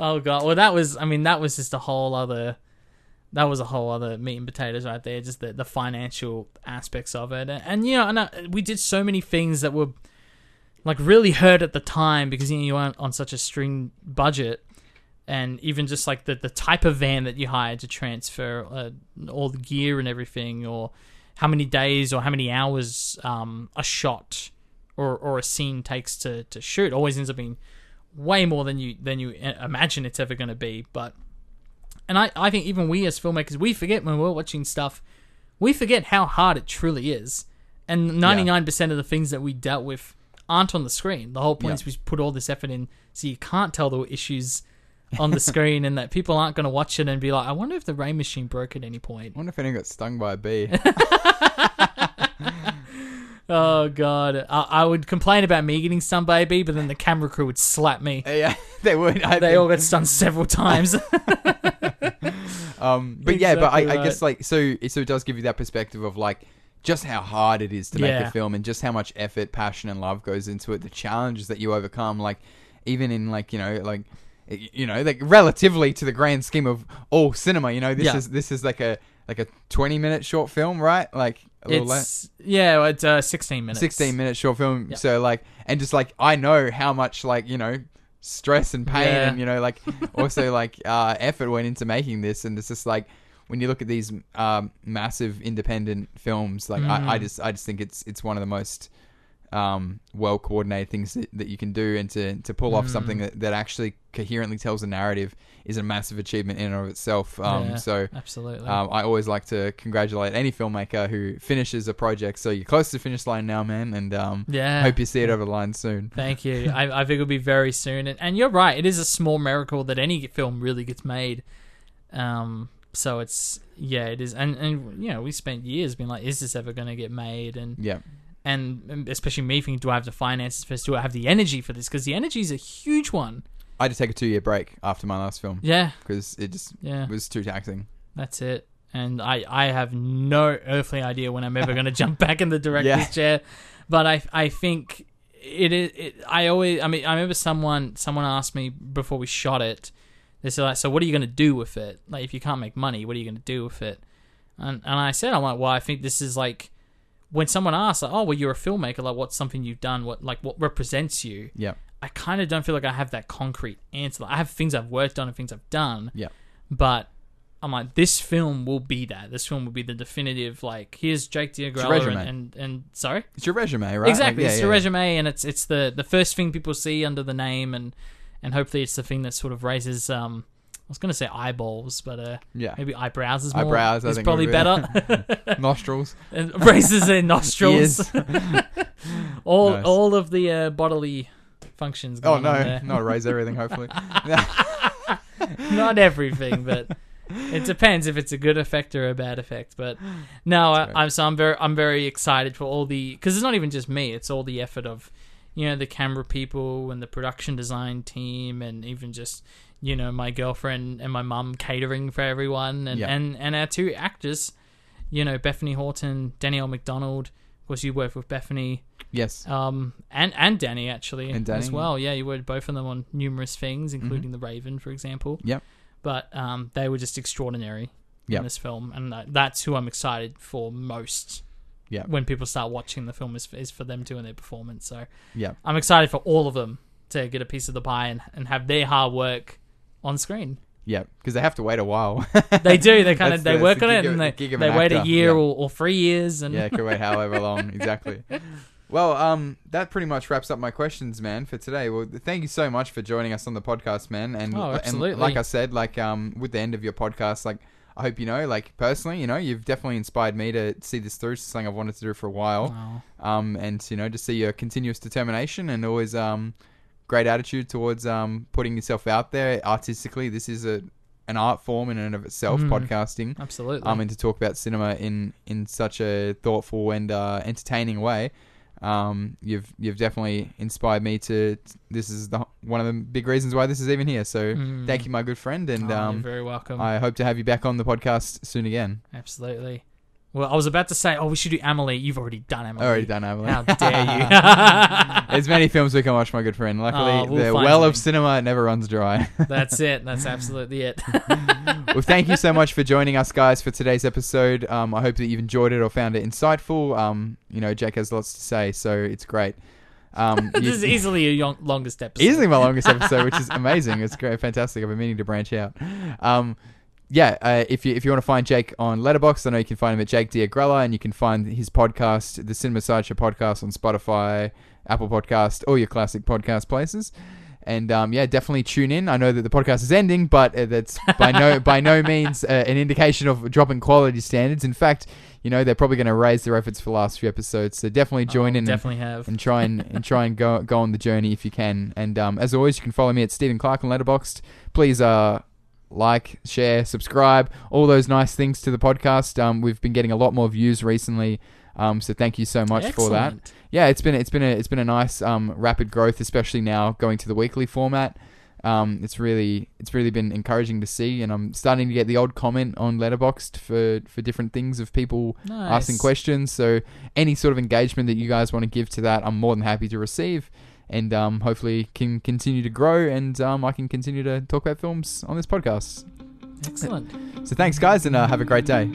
oh god. Well, that was. I mean, that was just a whole other. That was a whole other meat and potatoes right there. Just the the financial aspects of it, and, and you know, and uh, we did so many things that were like really hurt at the time because you know you weren't on such a string budget. And even just like the, the type of van that you hired to transfer uh, all the gear and everything, or how many days or how many hours um, a shot or, or a scene takes to, to shoot always ends up being way more than you than you imagine it's ever going to be. But and I, I think even we as filmmakers we forget when we're watching stuff, we forget how hard it truly is. And ninety nine percent of the things that we dealt with aren't on the screen. The whole point is we put all this effort in so you can't tell the issues on the screen and that people aren't going to watch it and be like, I wonder if the rain machine broke at any point. I wonder if anyone got stung by a bee. Oh god, I, I would complain about me getting stung by a bee, but then the camera crew would slap me. yeah, they would. I They think. all got stung several times. Um, but yeah, but I, Exactly I guess like so so it does give you that perspective of like just how hard it is to make Yeah. a film and just how much effort, passion, and love goes into it. The challenges that you overcome, like even in like you know like y- you know like relatively to the grand scheme of all cinema, you know this Yeah. is this is like a like a twenty minute short film, right? Like a little less. it's yeah, it's uh, sixteen minutes. 16 minute short film Yeah. so like and just like i know how much like you know stress and pain Yeah. and you know like also like uh effort went into making this and it's just like when you look at these um massive independent films like I, I Mm. just i just think it's it's one of the most um well coordinated things that, that you can do and to to pull off Mm. something that, that actually coherently tells a narrative is a massive achievement in and of itself um Yeah. so Absolutely. um, I always like to congratulate any filmmaker who finishes a project. So you're close to the finish line now, man, and um, yeah. hope you see it over the line soon. Thank you. I, I think it'll be very soon. And, and you're right. It is a small miracle that any film really gets made. Um. So it's yeah, it is. And and you know, we spent years being like, is this ever going to get made? And Yeah, and and especially me thinking, do I have the finances for this? Do I have the energy for this? Because the energy is a huge one. I had to take a two year break after my last film Yeah. because it just Yeah. was too taxing. That's it. And I, I have no earthly idea when I'm ever going to jump back in the director's Yeah. chair. But I I think it is. It, I always. I mean, I remember someone someone asked me before we shot it. They said like, "So what are you going to do with it? Like, if you can't make money, what are you going to do with it?" And and I said, "I'm like, well, I think this is like." When someone asks, like, "Oh, well, you're a filmmaker. Like, what's something you've done? What like what represents you?" Yeah, I kind of don't feel like I have that concrete answer. Like, I have things I've worked on and things I've done. Yeah. But I'm like, this film will be that. This film will be the definitive. Like, here's Jake Diagrella and, and and sorry, it's your resume, right? exactly. Like, yeah, it's yeah, your yeah. resume, and it's it's the the first thing people see under the name, and and hopefully it's the thing that sort of raises. um I was going to say eyeballs, but uh, Yeah, maybe eyebrows is more. Eyebrows, I is think probably be- better. nostrils, and raises their nostrils. all Nice. all of the uh, bodily functions. oh no, not erase everything. Hopefully, not everything, but it depends if it's a good effect or a bad effect. But no, I. I'm so I'm very I'm very excited for all the because it's not even just me; it's all the effort of you know the camera people and the production design team, and even just you know my girlfriend and my mum catering for everyone, and Yeah. and and our two actors, you know Bethany Horton, Danielle McDonald. Of course, you work with Bethany yes, um, and and Danny actually And Danny. as well. Yeah, you worked both of them on numerous things, including The Raven, for example. Mm-hmm. Yep. But um, they were just extraordinary Yep. in this film, and that, that's who I'm excited for most. Yeah. When people start watching the film, is, is for them doing their performance. So yeah, I'm excited for all of them to get a piece of the pie and, and have their hard work on screen. yeah, because they have to wait a while. They do. They kind of they the- work that's on it, and they, of they wait a year yeah. or, or three years, and yeah, it could wait however long. Exactly. Well, um, that pretty much wraps up my questions, man, for today. Well, thank you so much for joining us on the podcast, man. And, Oh, and absolutely. like I said, like um, with the end of your podcast, like I hope you know, like personally, you know, you've definitely inspired me to see this through. It's something I've wanted to do for a while. Wow. Um, and you know, to see your continuous determination and always um, great attitude towards um putting yourself out there artistically. This is a an art form in and of itself, Mm. podcasting absolutely. um, and to talk about cinema in in such a thoughtful and uh, entertaining way. Um, you've you've definitely inspired me to. This is the one of the big reasons why this is even here. So Mm. thank you, my good friend, and Oh, you're um, very welcome. I hope to have you back on the podcast soon again. Absolutely. Well, I was about to say, oh, we should do Amelie. You've already done Amelie. Already done, Amelie. How dare you? There's many films we can watch, my good friend. Luckily, Oh, we'll the find well of something. cinema never runs dry. That's it. That's absolutely it. well, thank you so much for joining us, guys, for today's episode. Um, I hope that you've enjoyed it or found it insightful. Um, you know, Jake has lots to say, so it's great. Um, this you- is easily your yon- longest episode. easily my longest episode, which is amazing. It's great, fantastic. I've been meaning to branch out. Um, yeah, uh, if you if you want to find Jake on Letterboxd, I know you can find him at Jake Diagrella, and you can find his podcast, the Cinema Sideshow podcast, on Spotify, Apple Podcast, all your classic podcast places. And um, yeah, definitely tune in. I know that the podcast is ending, but uh, that's by no by no means uh, an indication of dropping quality standards. In fact, you know they're probably going to raise their efforts for the last few episodes. So definitely join Oh, in. and- Definitely have. and try and, and try and go go on the journey if you can. And um, as always, you can follow me at Steven Clark on Letterboxd. Please uh, like, share, subscribe, all those nice things to the podcast. Um, we've been getting a lot more views recently. Um, so thank you so much for that. Yeah, it's been it's been a it's been a nice um, rapid growth, especially now going to the weekly format. Um, it's really it's really been encouraging to see, and I'm starting to get the odd comment on Letterboxd for for different things of people asking questions. So any sort of engagement that you guys want to give to that, I'm more than happy to receive, and um, hopefully can continue to grow, and um, I can continue to talk about films on this podcast. Excellent. So thanks, guys, and uh, have a great day.